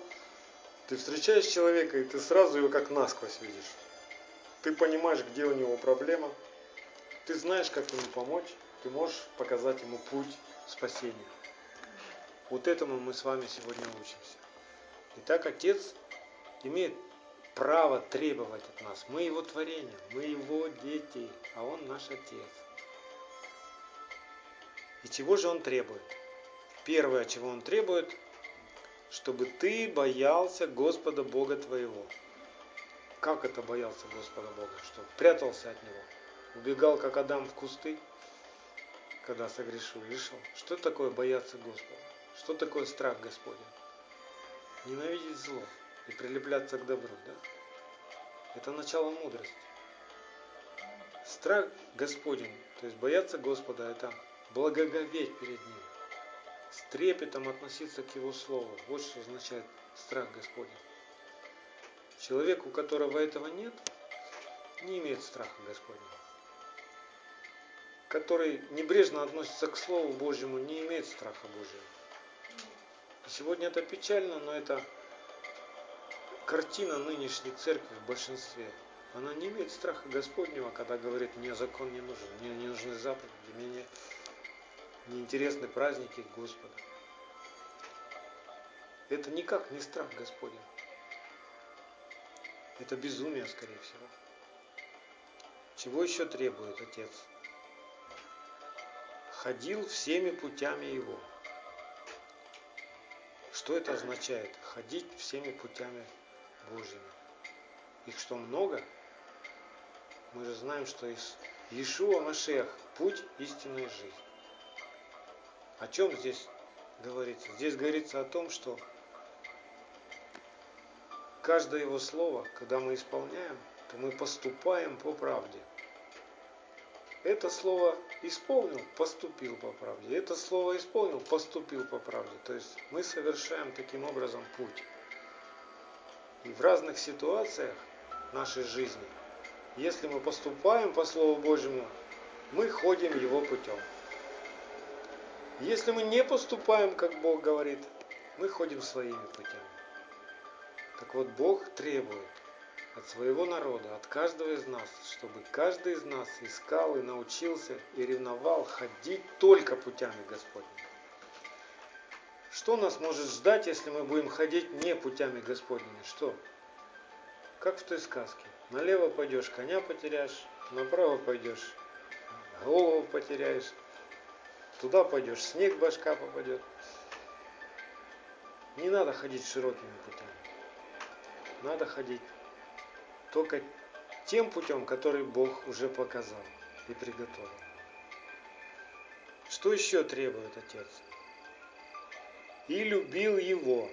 ты встречаешь человека, и ты сразу его как насквозь видишь. Ты понимаешь, где у него проблема, ты знаешь, как ему помочь, ты можешь показать ему путь спасения. Вот этому мы с вами сегодня учимся. Итак, Отец имеет право требовать от нас. Мы его творение, мы его дети, а он наш Отец. И чего же он требует? Первое, чего он требует, чтобы ты боялся Господа Бога твоего. Как это боялся Господа Бога? Что прятался от Него, убегал, как Адам в кусты, когда согрешил, решил. Что такое бояться Господа? Что такое страх Господень? Ненавидеть зло и прилепляться к добру, да? Это начало мудрости. Страх Господень, то есть бояться Господа, это благоговеть перед Ним с трепетом относиться к Его Слову. Вот что означает страх Господень. Человек, у которого этого нет, не имеет страха Господня. Который небрежно относится к Слову Божьему, не имеет страха Божьего. сегодня это печально, но это картина нынешней церкви в большинстве. Она не имеет страха Господнего, когда говорит, мне закон не нужен, мне не нужны заповеди, мне неинтересны праздники Господа. Это никак не страх Господень. Это безумие, скорее всего. Чего еще требует Отец? Ходил всеми путями Его. Что это означает? Ходить всеми путями Божьими. Их что, много? Мы же знаем, что из Иешуа Машех – путь истинной жизни. О чем здесь говорится? Здесь говорится о том, что каждое его слово, когда мы исполняем, то мы поступаем по правде. Это слово исполнил, поступил по правде. Это слово исполнил, поступил по правде. То есть мы совершаем таким образом путь. И в разных ситуациях нашей жизни, если мы поступаем по Слову Божьему, мы ходим Его путем. Если мы не поступаем, как Бог говорит, мы ходим своими путями. Так вот, Бог требует от своего народа, от каждого из нас, чтобы каждый из нас искал и научился и ревновал ходить только путями Господними. Что нас может ждать, если мы будем ходить не путями Господними? Что? Как в той сказке. Налево пойдешь, коня потеряешь, направо пойдешь, голову потеряешь, туда пойдешь, снег башка попадет. Не надо ходить широкими путями. Надо ходить только тем путем, который Бог уже показал и приготовил. Что еще требует Отец? И любил его.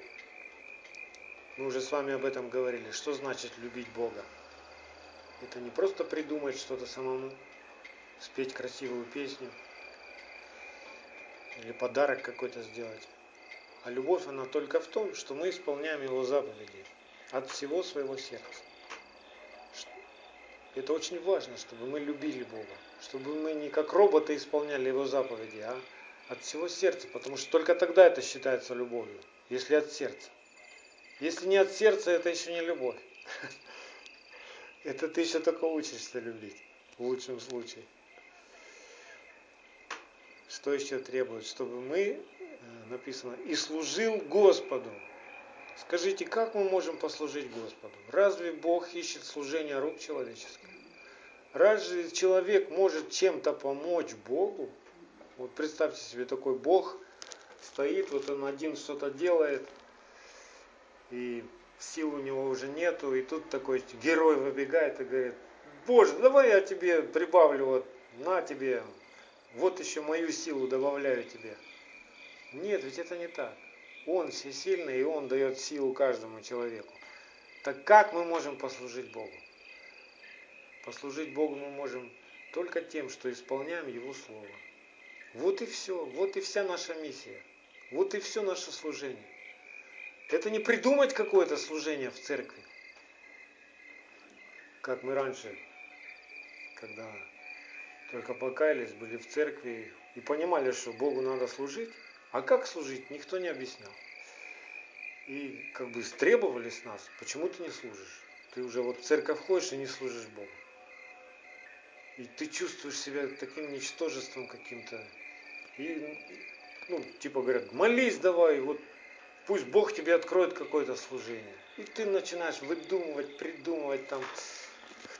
Мы уже с вами об этом говорили. Что значит любить Бога? Это не просто придумать что-то самому, спеть красивую песню или подарок какой-то сделать. А любовь, она только в том, что мы исполняем Его заповеди от всего своего сердца. Это очень важно, чтобы мы любили Бога, чтобы мы не как роботы исполняли Его заповеди, а от всего сердца, потому что только тогда это считается любовью, если от сердца. Если не от сердца, это еще не любовь. Это ты еще только учишься любить, в лучшем случае. Что еще требует? Чтобы мы, э, написано, и служил Господу. Скажите, как мы можем послужить Господу? Разве Бог ищет служение рук человеческих? Разве человек может чем-то помочь Богу? Вот представьте себе такой Бог стоит, вот он один что-то делает, и сил у него уже нету, и тут такой герой выбегает и говорит, Боже, давай я тебе прибавлю, вот на тебе, вот еще мою силу добавляю тебе. Нет, ведь это не так. Он всесильный, и Он дает силу каждому человеку. Так как мы можем послужить Богу? Послужить Богу мы можем только тем, что исполняем Его Слово. Вот и все, вот и вся наша миссия. Вот и все наше служение. Это не придумать какое-то служение в церкви. Как мы раньше, когда только покаялись, были в церкви и понимали, что Богу надо служить, а как служить, никто не объяснял. И как бы требовали с нас, почему ты не служишь? Ты уже вот в церковь ходишь и не служишь Богу. И ты чувствуешь себя таким ничтожеством каким-то. И, ну, типа говорят, молись давай, вот пусть Бог тебе откроет какое-то служение. И ты начинаешь выдумывать, придумывать там,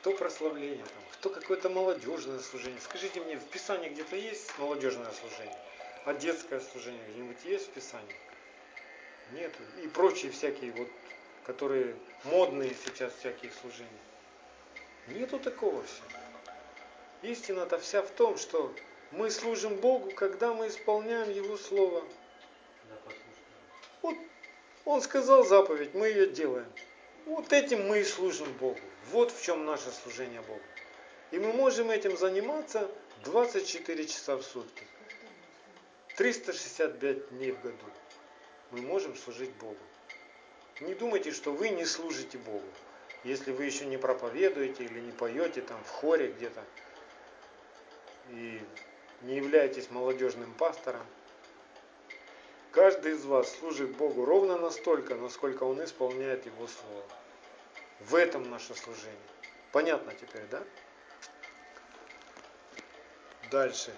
кто прославление, там, кто какое-то молодежное служение. Скажите мне, в Писании где-то есть молодежное служение? А детское служение где-нибудь есть в Писании? Нет. И прочие всякие вот, которые модные сейчас всякие служения. Нету такого все. Истина-то вся в том, что мы служим Богу, когда мы исполняем Его Слово. Вот Он сказал заповедь, мы ее делаем. Вот этим мы и служим Богу. Вот в чем наше служение Богу. И мы можем этим заниматься 24 часа в сутки. 365 дней в году. Мы можем служить Богу. Не думайте, что вы не служите Богу. Если вы еще не проповедуете или не поете там в хоре где-то, и не являетесь молодежным пастором, каждый из вас служит Богу ровно настолько, насколько он исполняет Его Слово. В этом наше служение. Понятно теперь, да? Дальше,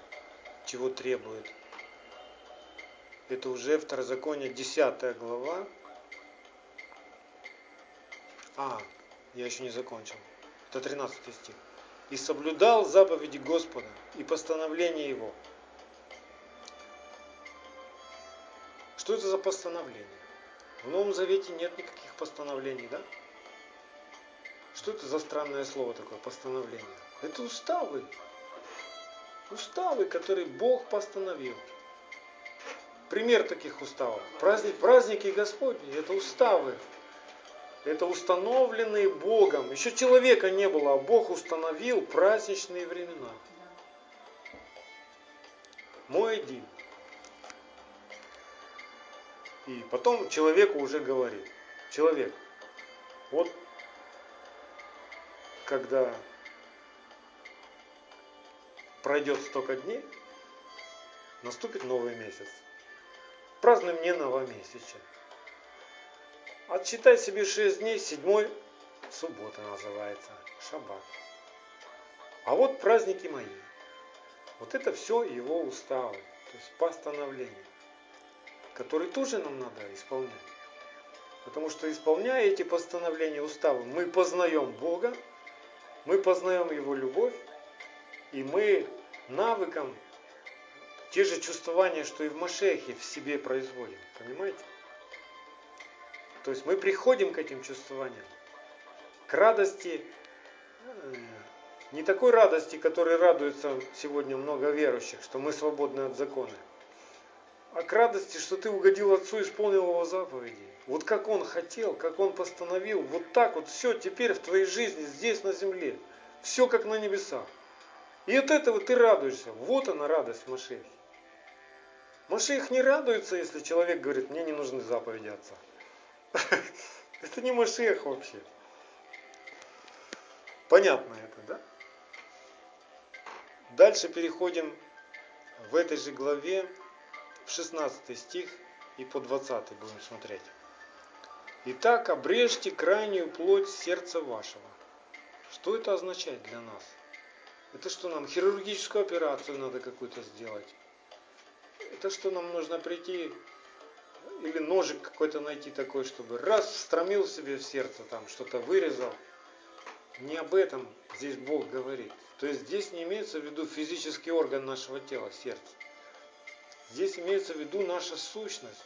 чего требует. Это уже Второзаконие, 10 глава. А, я еще не закончил. Это 13 стих и соблюдал заповеди Господа и постановления Его. Что это за постановление? В Новом Завете нет никаких постановлений, да? Что это за странное слово такое, постановление? Это уставы. Уставы, которые Бог постановил. Пример таких уставов. Праздник, праздники Господни – это уставы, это установленные Богом. Еще человека не было, а Бог установил праздничные времена. Мой один. И потом человеку уже говорит, человек, вот когда пройдет столько дней, наступит новый месяц. Празднуй мне новомесячие. Отсчитай себе 6 дней, седьмой суббота называется, шаббат. А вот праздники мои. Вот это все его уставы, то есть постановление. который тоже нам надо исполнять. Потому что исполняя эти постановления устава, мы познаем Бога, мы познаем Его любовь, и мы навыком те же чувствования, что и в Машехе в себе производим. Понимаете? То есть мы приходим к этим чувствованиям, к радости, э, не такой радости, которой радуются сегодня много верующих, что мы свободны от закона, а к радости, что ты угодил Отцу исполнил Его заповеди. Вот как Он хотел, как Он постановил, вот так вот все теперь в твоей жизни, здесь на земле. Все как на небесах. И от этого ты радуешься. Вот она радость Машех. Машех не радуется, если человек говорит, мне не нужны заповеди Отца. Это не Машех вообще. Понятно это, да? Дальше переходим в этой же главе, 16 стих и по 20 будем смотреть. Итак, обрежьте крайнюю плоть сердца вашего. Что это означает для нас? Это что нам хирургическую операцию надо какую-то сделать? Это что нам нужно прийти или ножик какой-то найти такой, чтобы раз встромил себе в сердце, там что-то вырезал. Не об этом здесь Бог говорит. То есть здесь не имеется в виду физический орган нашего тела, сердце. Здесь имеется в виду наша сущность.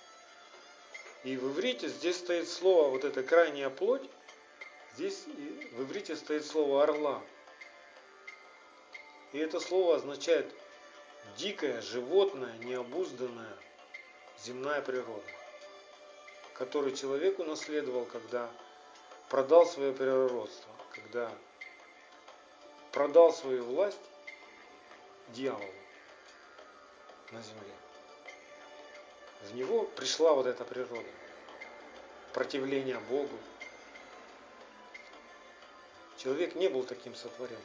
И в иврите здесь стоит слово, вот это крайняя плоть, здесь в иврите стоит слово орла. И это слово означает дикая, животная, необузданная земная природа, которую человек унаследовал, когда продал свое природство, когда продал свою власть дьяволу на земле. В него пришла вот эта природа, противление Богу. Человек не был таким сотворен.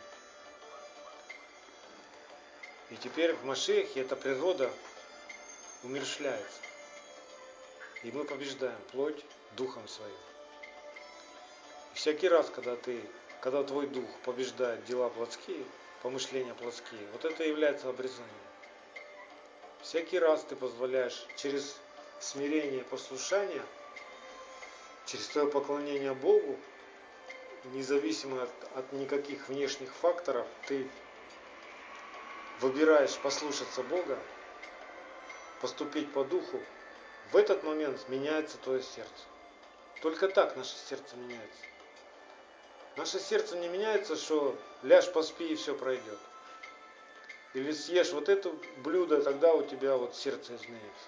И теперь в Машехе эта природа умершляется. И мы побеждаем плоть духом своим. И всякий раз, когда ты, когда твой дух побеждает дела плотские, помышления плотские, вот это является обрезанием. Всякий раз ты позволяешь через смирение и послушание, через твое поклонение Богу, независимо от, от никаких внешних факторов, ты выбираешь послушаться Бога, поступить по духу, в этот момент меняется твое сердце. Только так наше сердце меняется. Наше сердце не меняется, что ляжь поспи и все пройдет. Или съешь вот это блюдо, тогда у тебя вот сердце изменится.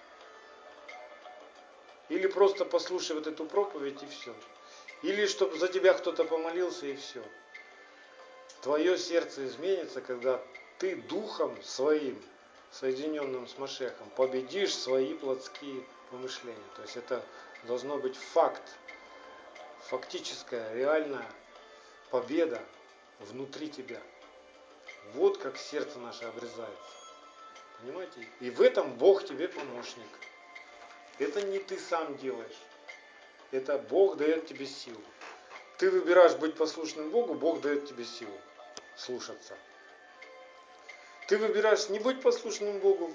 Или просто послушай вот эту проповедь и все. Или чтобы за тебя кто-то помолился и все. Твое сердце изменится, когда ты духом своим, соединенным с Машехом, победишь свои плотские помышления. То есть это должно быть факт, фактическая, реальная победа внутри тебя. Вот как сердце наше обрезается. Понимаете? И в этом Бог тебе помощник. Это не ты сам делаешь. Это Бог дает тебе силу. Ты выбираешь быть послушным Богу, Бог дает тебе силу слушаться. Ты выбираешь не быть послушным Богу,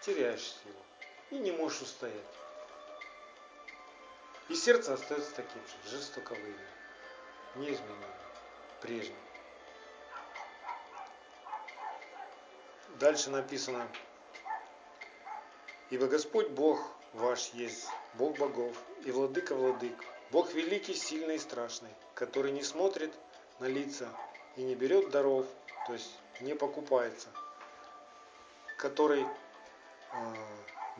теряешь силу и не можешь устоять. И сердце остается таким же, жестоковым, неизменным, прежним. Дальше написано, Ибо Господь Бог ваш есть, Бог богов и владыка владык, Бог великий, сильный и страшный, который не смотрит на лица и не берет даров, то есть не покупается, который э,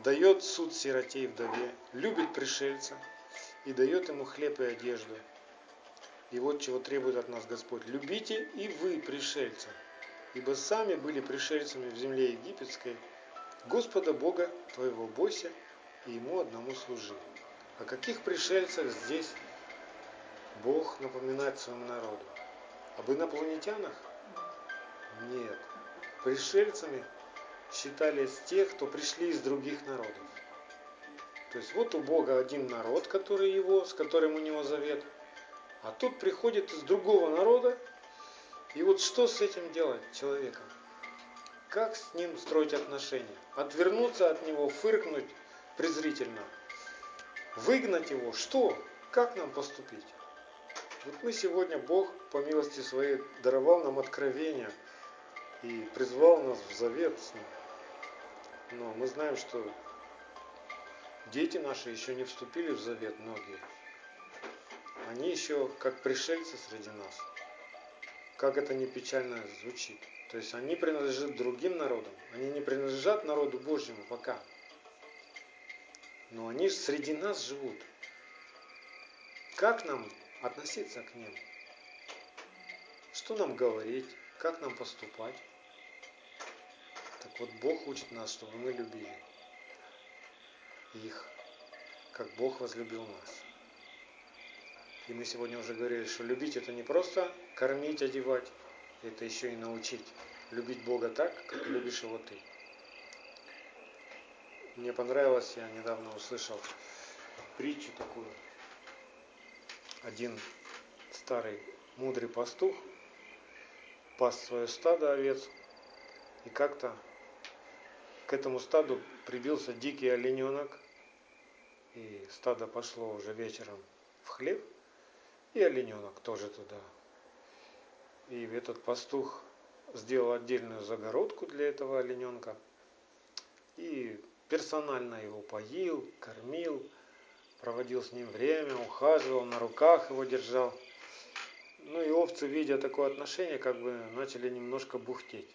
дает суд сироте и вдове, любит пришельца и дает ему хлеб и одежду. И вот чего требует от нас Господь. Любите и вы пришельца, ибо сами были пришельцами в земле египетской, Господа Бога твоего бойся и Ему одному служи. О каких пришельцах здесь Бог напоминает своему народу? Об инопланетянах? Нет. Пришельцами считались тех, кто пришли из других народов. То есть вот у Бога один народ, который его, с которым у него завет, а тут приходит из другого народа и вот что с этим делать человеком? Как с ним строить отношения? Отвернуться от него, фыркнуть, презрительно, выгнать его, что? Как нам поступить? Вот мы сегодня, Бог, по милости своей, даровал нам откровение и призвал нас в завет с Ним. Но мы знаем, что дети наши еще не вступили в завет, многие. Они еще как пришельцы среди нас. Как это не печально звучит. То есть они принадлежат другим народам. Они не принадлежат народу Божьему пока. Но они же среди нас живут. Как нам относиться к ним? Что нам говорить? Как нам поступать? Так вот, Бог учит нас, чтобы мы любили их, как Бог возлюбил нас. И мы сегодня уже говорили, что любить это не просто кормить, одевать, это еще и научить. Любить Бога так, как любишь его ты. Мне понравилось, я недавно услышал притчу такую. Один старый мудрый пастух пас свое стадо овец, и как-то к этому стаду прибился дикий олененок, и стадо пошло уже вечером в хлеб, и олененок тоже туда. И этот пастух сделал отдельную загородку для этого олененка и персонально его поил, кормил, проводил с ним время, ухаживал, на руках его держал. Ну и овцы, видя такое отношение, как бы начали немножко бухтеть.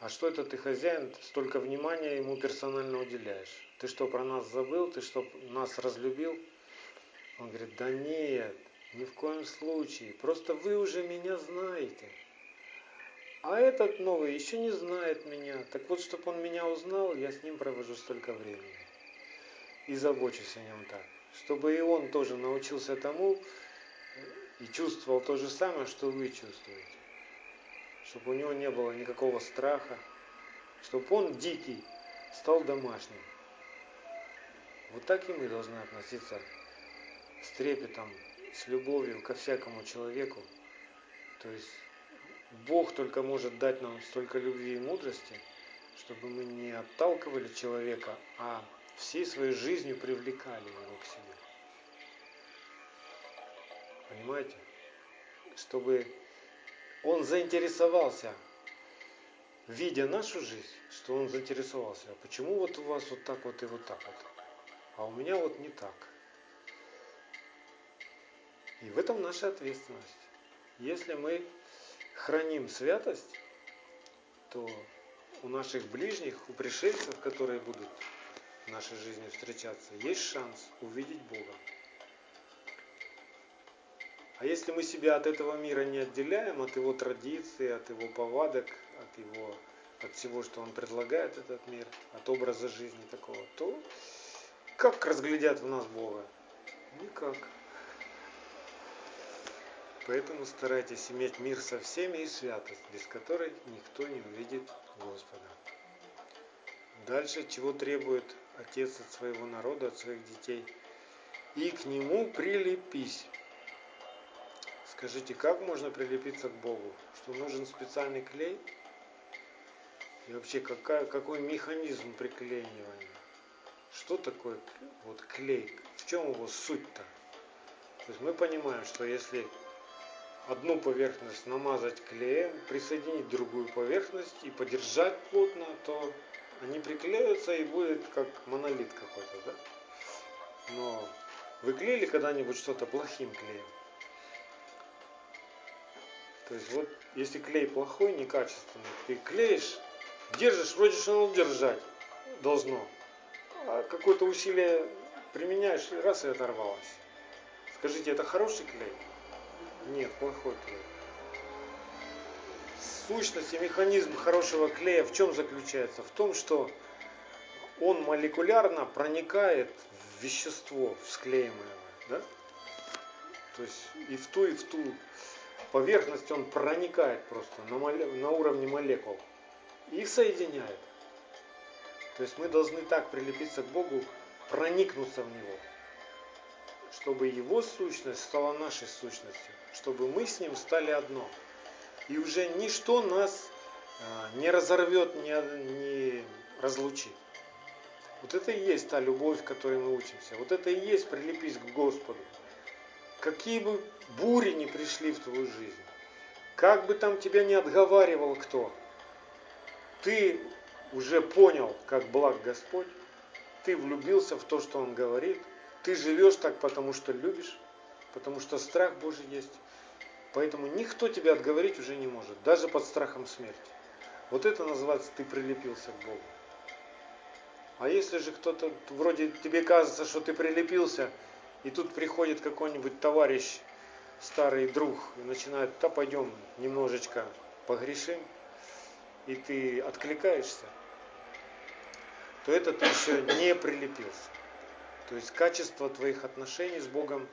А что это ты, хозяин, столько внимания ему персонально уделяешь? Ты что, про нас забыл? Ты что, нас разлюбил? Он говорит, да нет, ни в коем случае. Просто вы уже меня знаете. А этот новый еще не знает меня. Так вот, чтобы он меня узнал, я с ним провожу столько времени. И забочусь о нем так. Чтобы и он тоже научился тому и чувствовал то же самое, что вы чувствуете. Чтобы у него не было никакого страха. Чтобы он дикий стал домашним. Вот так и мы должны относиться с трепетом, с любовью ко всякому человеку. То есть Бог только может дать нам столько любви и мудрости, чтобы мы не отталкивали человека, а всей своей жизнью привлекали его к себе. Понимаете? Чтобы он заинтересовался, видя нашу жизнь, что он заинтересовался, а почему вот у вас вот так вот и вот так вот, а у меня вот не так. И в этом наша ответственность. Если мы храним святость, то у наших ближних, у пришельцев, которые будут в нашей жизни встречаться, есть шанс увидеть Бога. А если мы себя от этого мира не отделяем, от его традиций, от его повадок, от его от всего, что он предлагает этот мир, от образа жизни такого, то как разглядят в нас Бога? Никак. Поэтому старайтесь иметь мир со всеми и святость, без которой никто не увидит Господа. Дальше, чего требует Отец от своего народа, от своих детей? И к нему прилепись. Скажите, как можно прилепиться к Богу? Что нужен специальный клей? И вообще, какая, какой механизм приклеивания? Что такое вот клей? В чем его суть-то? То есть мы понимаем, что если одну поверхность намазать клеем, присоединить другую поверхность и подержать плотно, то они приклеются и будет как монолит какой-то, да? Но вы клеили когда-нибудь что-то плохим клеем? То есть вот если клей плохой, некачественный, ты клеишь, держишь, вроде что оно держать должно, а какое-то усилие применяешь, раз и оторвалось. Скажите, это хороший клей? Нет, плохой клей. Сущность и механизм хорошего клея в чем заключается? В том, что он молекулярно проникает в вещество, склеиваемое. Да? То есть и в ту, и в ту поверхность он проникает просто на, моле, на уровне молекул. Их соединяет. То есть мы должны так прилепиться к Богу, проникнуться в Него чтобы его сущность стала нашей сущностью, чтобы мы с ним стали одно. И уже ничто нас а, не разорвет, не, разлучит. Вот это и есть та любовь, которой мы учимся. Вот это и есть прилепись к Господу. Какие бы бури ни пришли в твою жизнь, как бы там тебя не отговаривал кто, ты уже понял, как благ Господь, ты влюбился в то, что Он говорит, ты живешь так, потому что любишь, потому что страх Божий есть. Поэтому никто тебя отговорить уже не может, даже под страхом смерти. Вот это называется, ты прилепился к Богу. А если же кто-то, вроде тебе кажется, что ты прилепился, и тут приходит какой-нибудь товарищ, старый друг, и начинает, да пойдем немножечко погрешим, и ты откликаешься, то это ты еще не прилепился. То есть качество твоих отношений с Богом,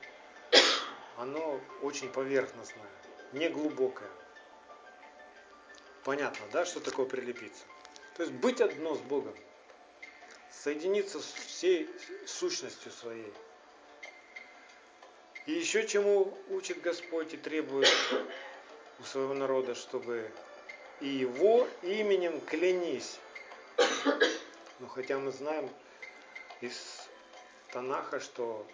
оно очень поверхностное, не глубокое. Понятно, да, что такое прилепиться? То есть быть одно с Богом соединиться с всей сущностью своей. И еще чему учит Господь и требует у своего народа, чтобы и его именем клянись. Ну, хотя мы знаем из Танаха, что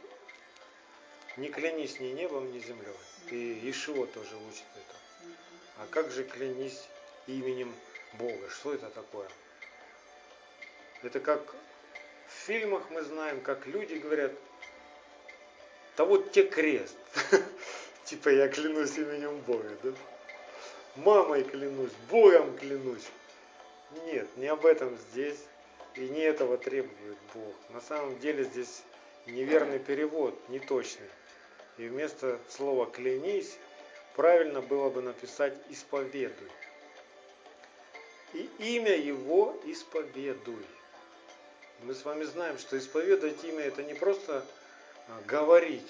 не клянись ни небом, ни землей. И Ишуа тоже учит это. А как же клянись именем Бога? Что это такое? Это как в фильмах мы знаем, как люди говорят, да вот тебе крест. Типа я клянусь именем Бога, да? Мамой клянусь, Богом клянусь. Нет, не об этом здесь. И не этого требует Бог. На самом деле здесь неверный перевод, неточный. И вместо слова клянись, правильно было бы написать исповедуй. И имя его исповедуй. Мы с вами знаем, что исповедовать имя это не просто а, говорить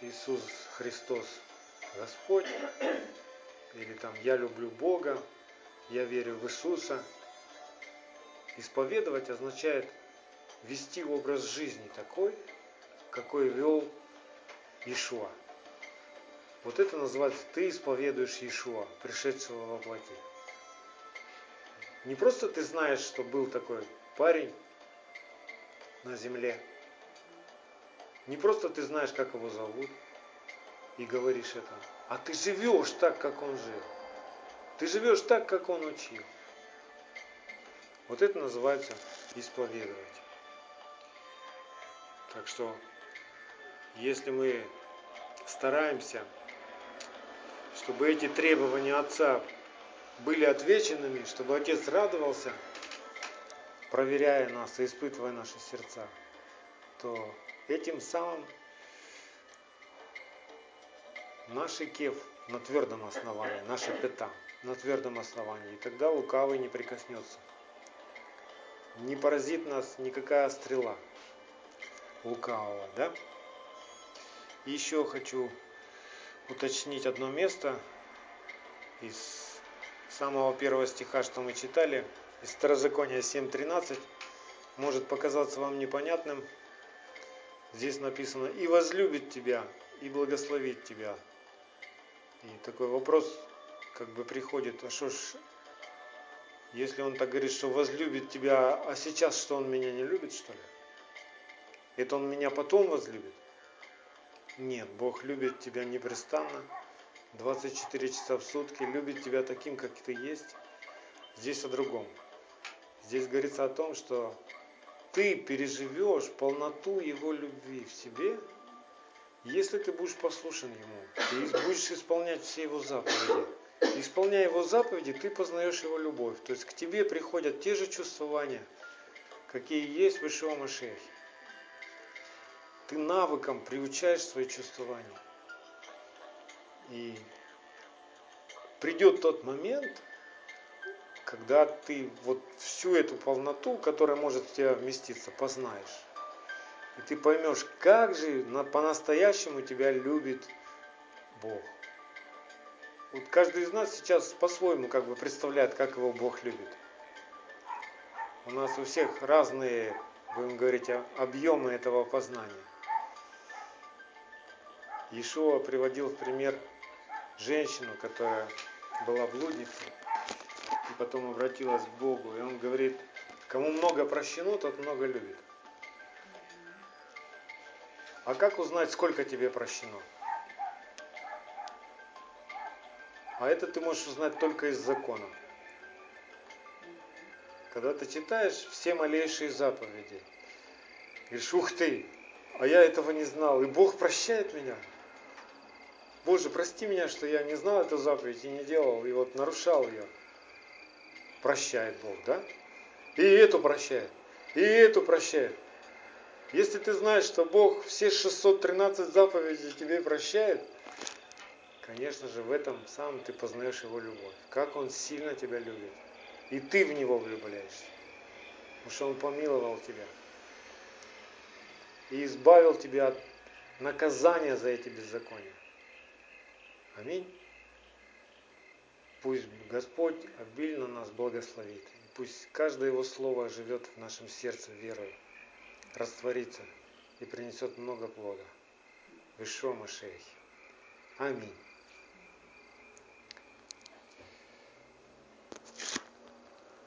Иисус Христос Господь, или там я люблю Бога, я верю в Иисуса. Исповедовать означает вести образ жизни такой, какой вел Ишуа. Вот это называется ты исповедуешь Ишуа, пришедшего во плоти. Не просто ты знаешь, что был такой парень, на земле. Не просто ты знаешь, как его зовут, и говоришь это, а ты живешь так, как он жил. Ты живешь так, как он учил. Вот это называется исповедовать. Так что, если мы стараемся, чтобы эти требования Отца были отвеченными, чтобы Отец радовался – проверяя нас и испытывая наши сердца, то этим самым наши кев на твердом основании, наша пята на твердом основании. И тогда лукавый не прикоснется. Не поразит нас никакая стрела лукавого, да? Еще хочу уточнить одно место из самого первого стиха, что мы читали – из Второзакония 7.13 может показаться вам непонятным. Здесь написано «И возлюбит тебя, и благословит тебя». И такой вопрос как бы приходит, а что ж, если он так говорит, что возлюбит тебя, а сейчас что он меня не любит, что ли? Это он меня потом возлюбит? Нет, Бог любит тебя непрестанно, 24 часа в сутки, любит тебя таким, как ты есть. Здесь о другом. Здесь говорится о том, что ты переживешь полноту Его любви в себе, если ты будешь послушен Ему, ты будешь исполнять все Его заповеди. Исполняя Его заповеди, ты познаешь Его любовь. То есть к тебе приходят те же чувствования, какие есть в Ишуа Машехе. Ты навыком приучаешь свои чувствования. И придет тот момент, когда ты вот всю эту полноту, которая может в тебя вместиться, познаешь. И ты поймешь, как же по-настоящему тебя любит Бог. Вот каждый из нас сейчас по-своему как бы представляет, как его Бог любит. У нас у всех разные, будем говорить, объемы этого познания. Иешуа приводил в пример женщину, которая была блудницей и потом обратилась к Богу. И он говорит, Кому много прощено, тот много любит. А как узнать, сколько тебе прощено? А это ты можешь узнать только из закона. Когда ты читаешь все малейшие заповеди, говоришь, ух ты, а я этого не знал, и Бог прощает меня. Боже, прости меня, что я не знал эту заповедь и не делал, и вот нарушал ее. Прощает Бог, да? И эту прощает, и эту прощает. Если ты знаешь, что Бог все 613 заповедей тебе прощает, конечно же, в этом самом ты познаешь Его любовь. Как Он сильно тебя любит. И ты в Него влюбляешься. Потому что Он помиловал тебя. И избавил тебя от наказания за эти беззакония. Аминь. Пусть Господь обильно нас благословит. Пусть каждое Его Слово живет в нашем сердце верой, растворится и принесет много плода. Вишо Машехи. Аминь.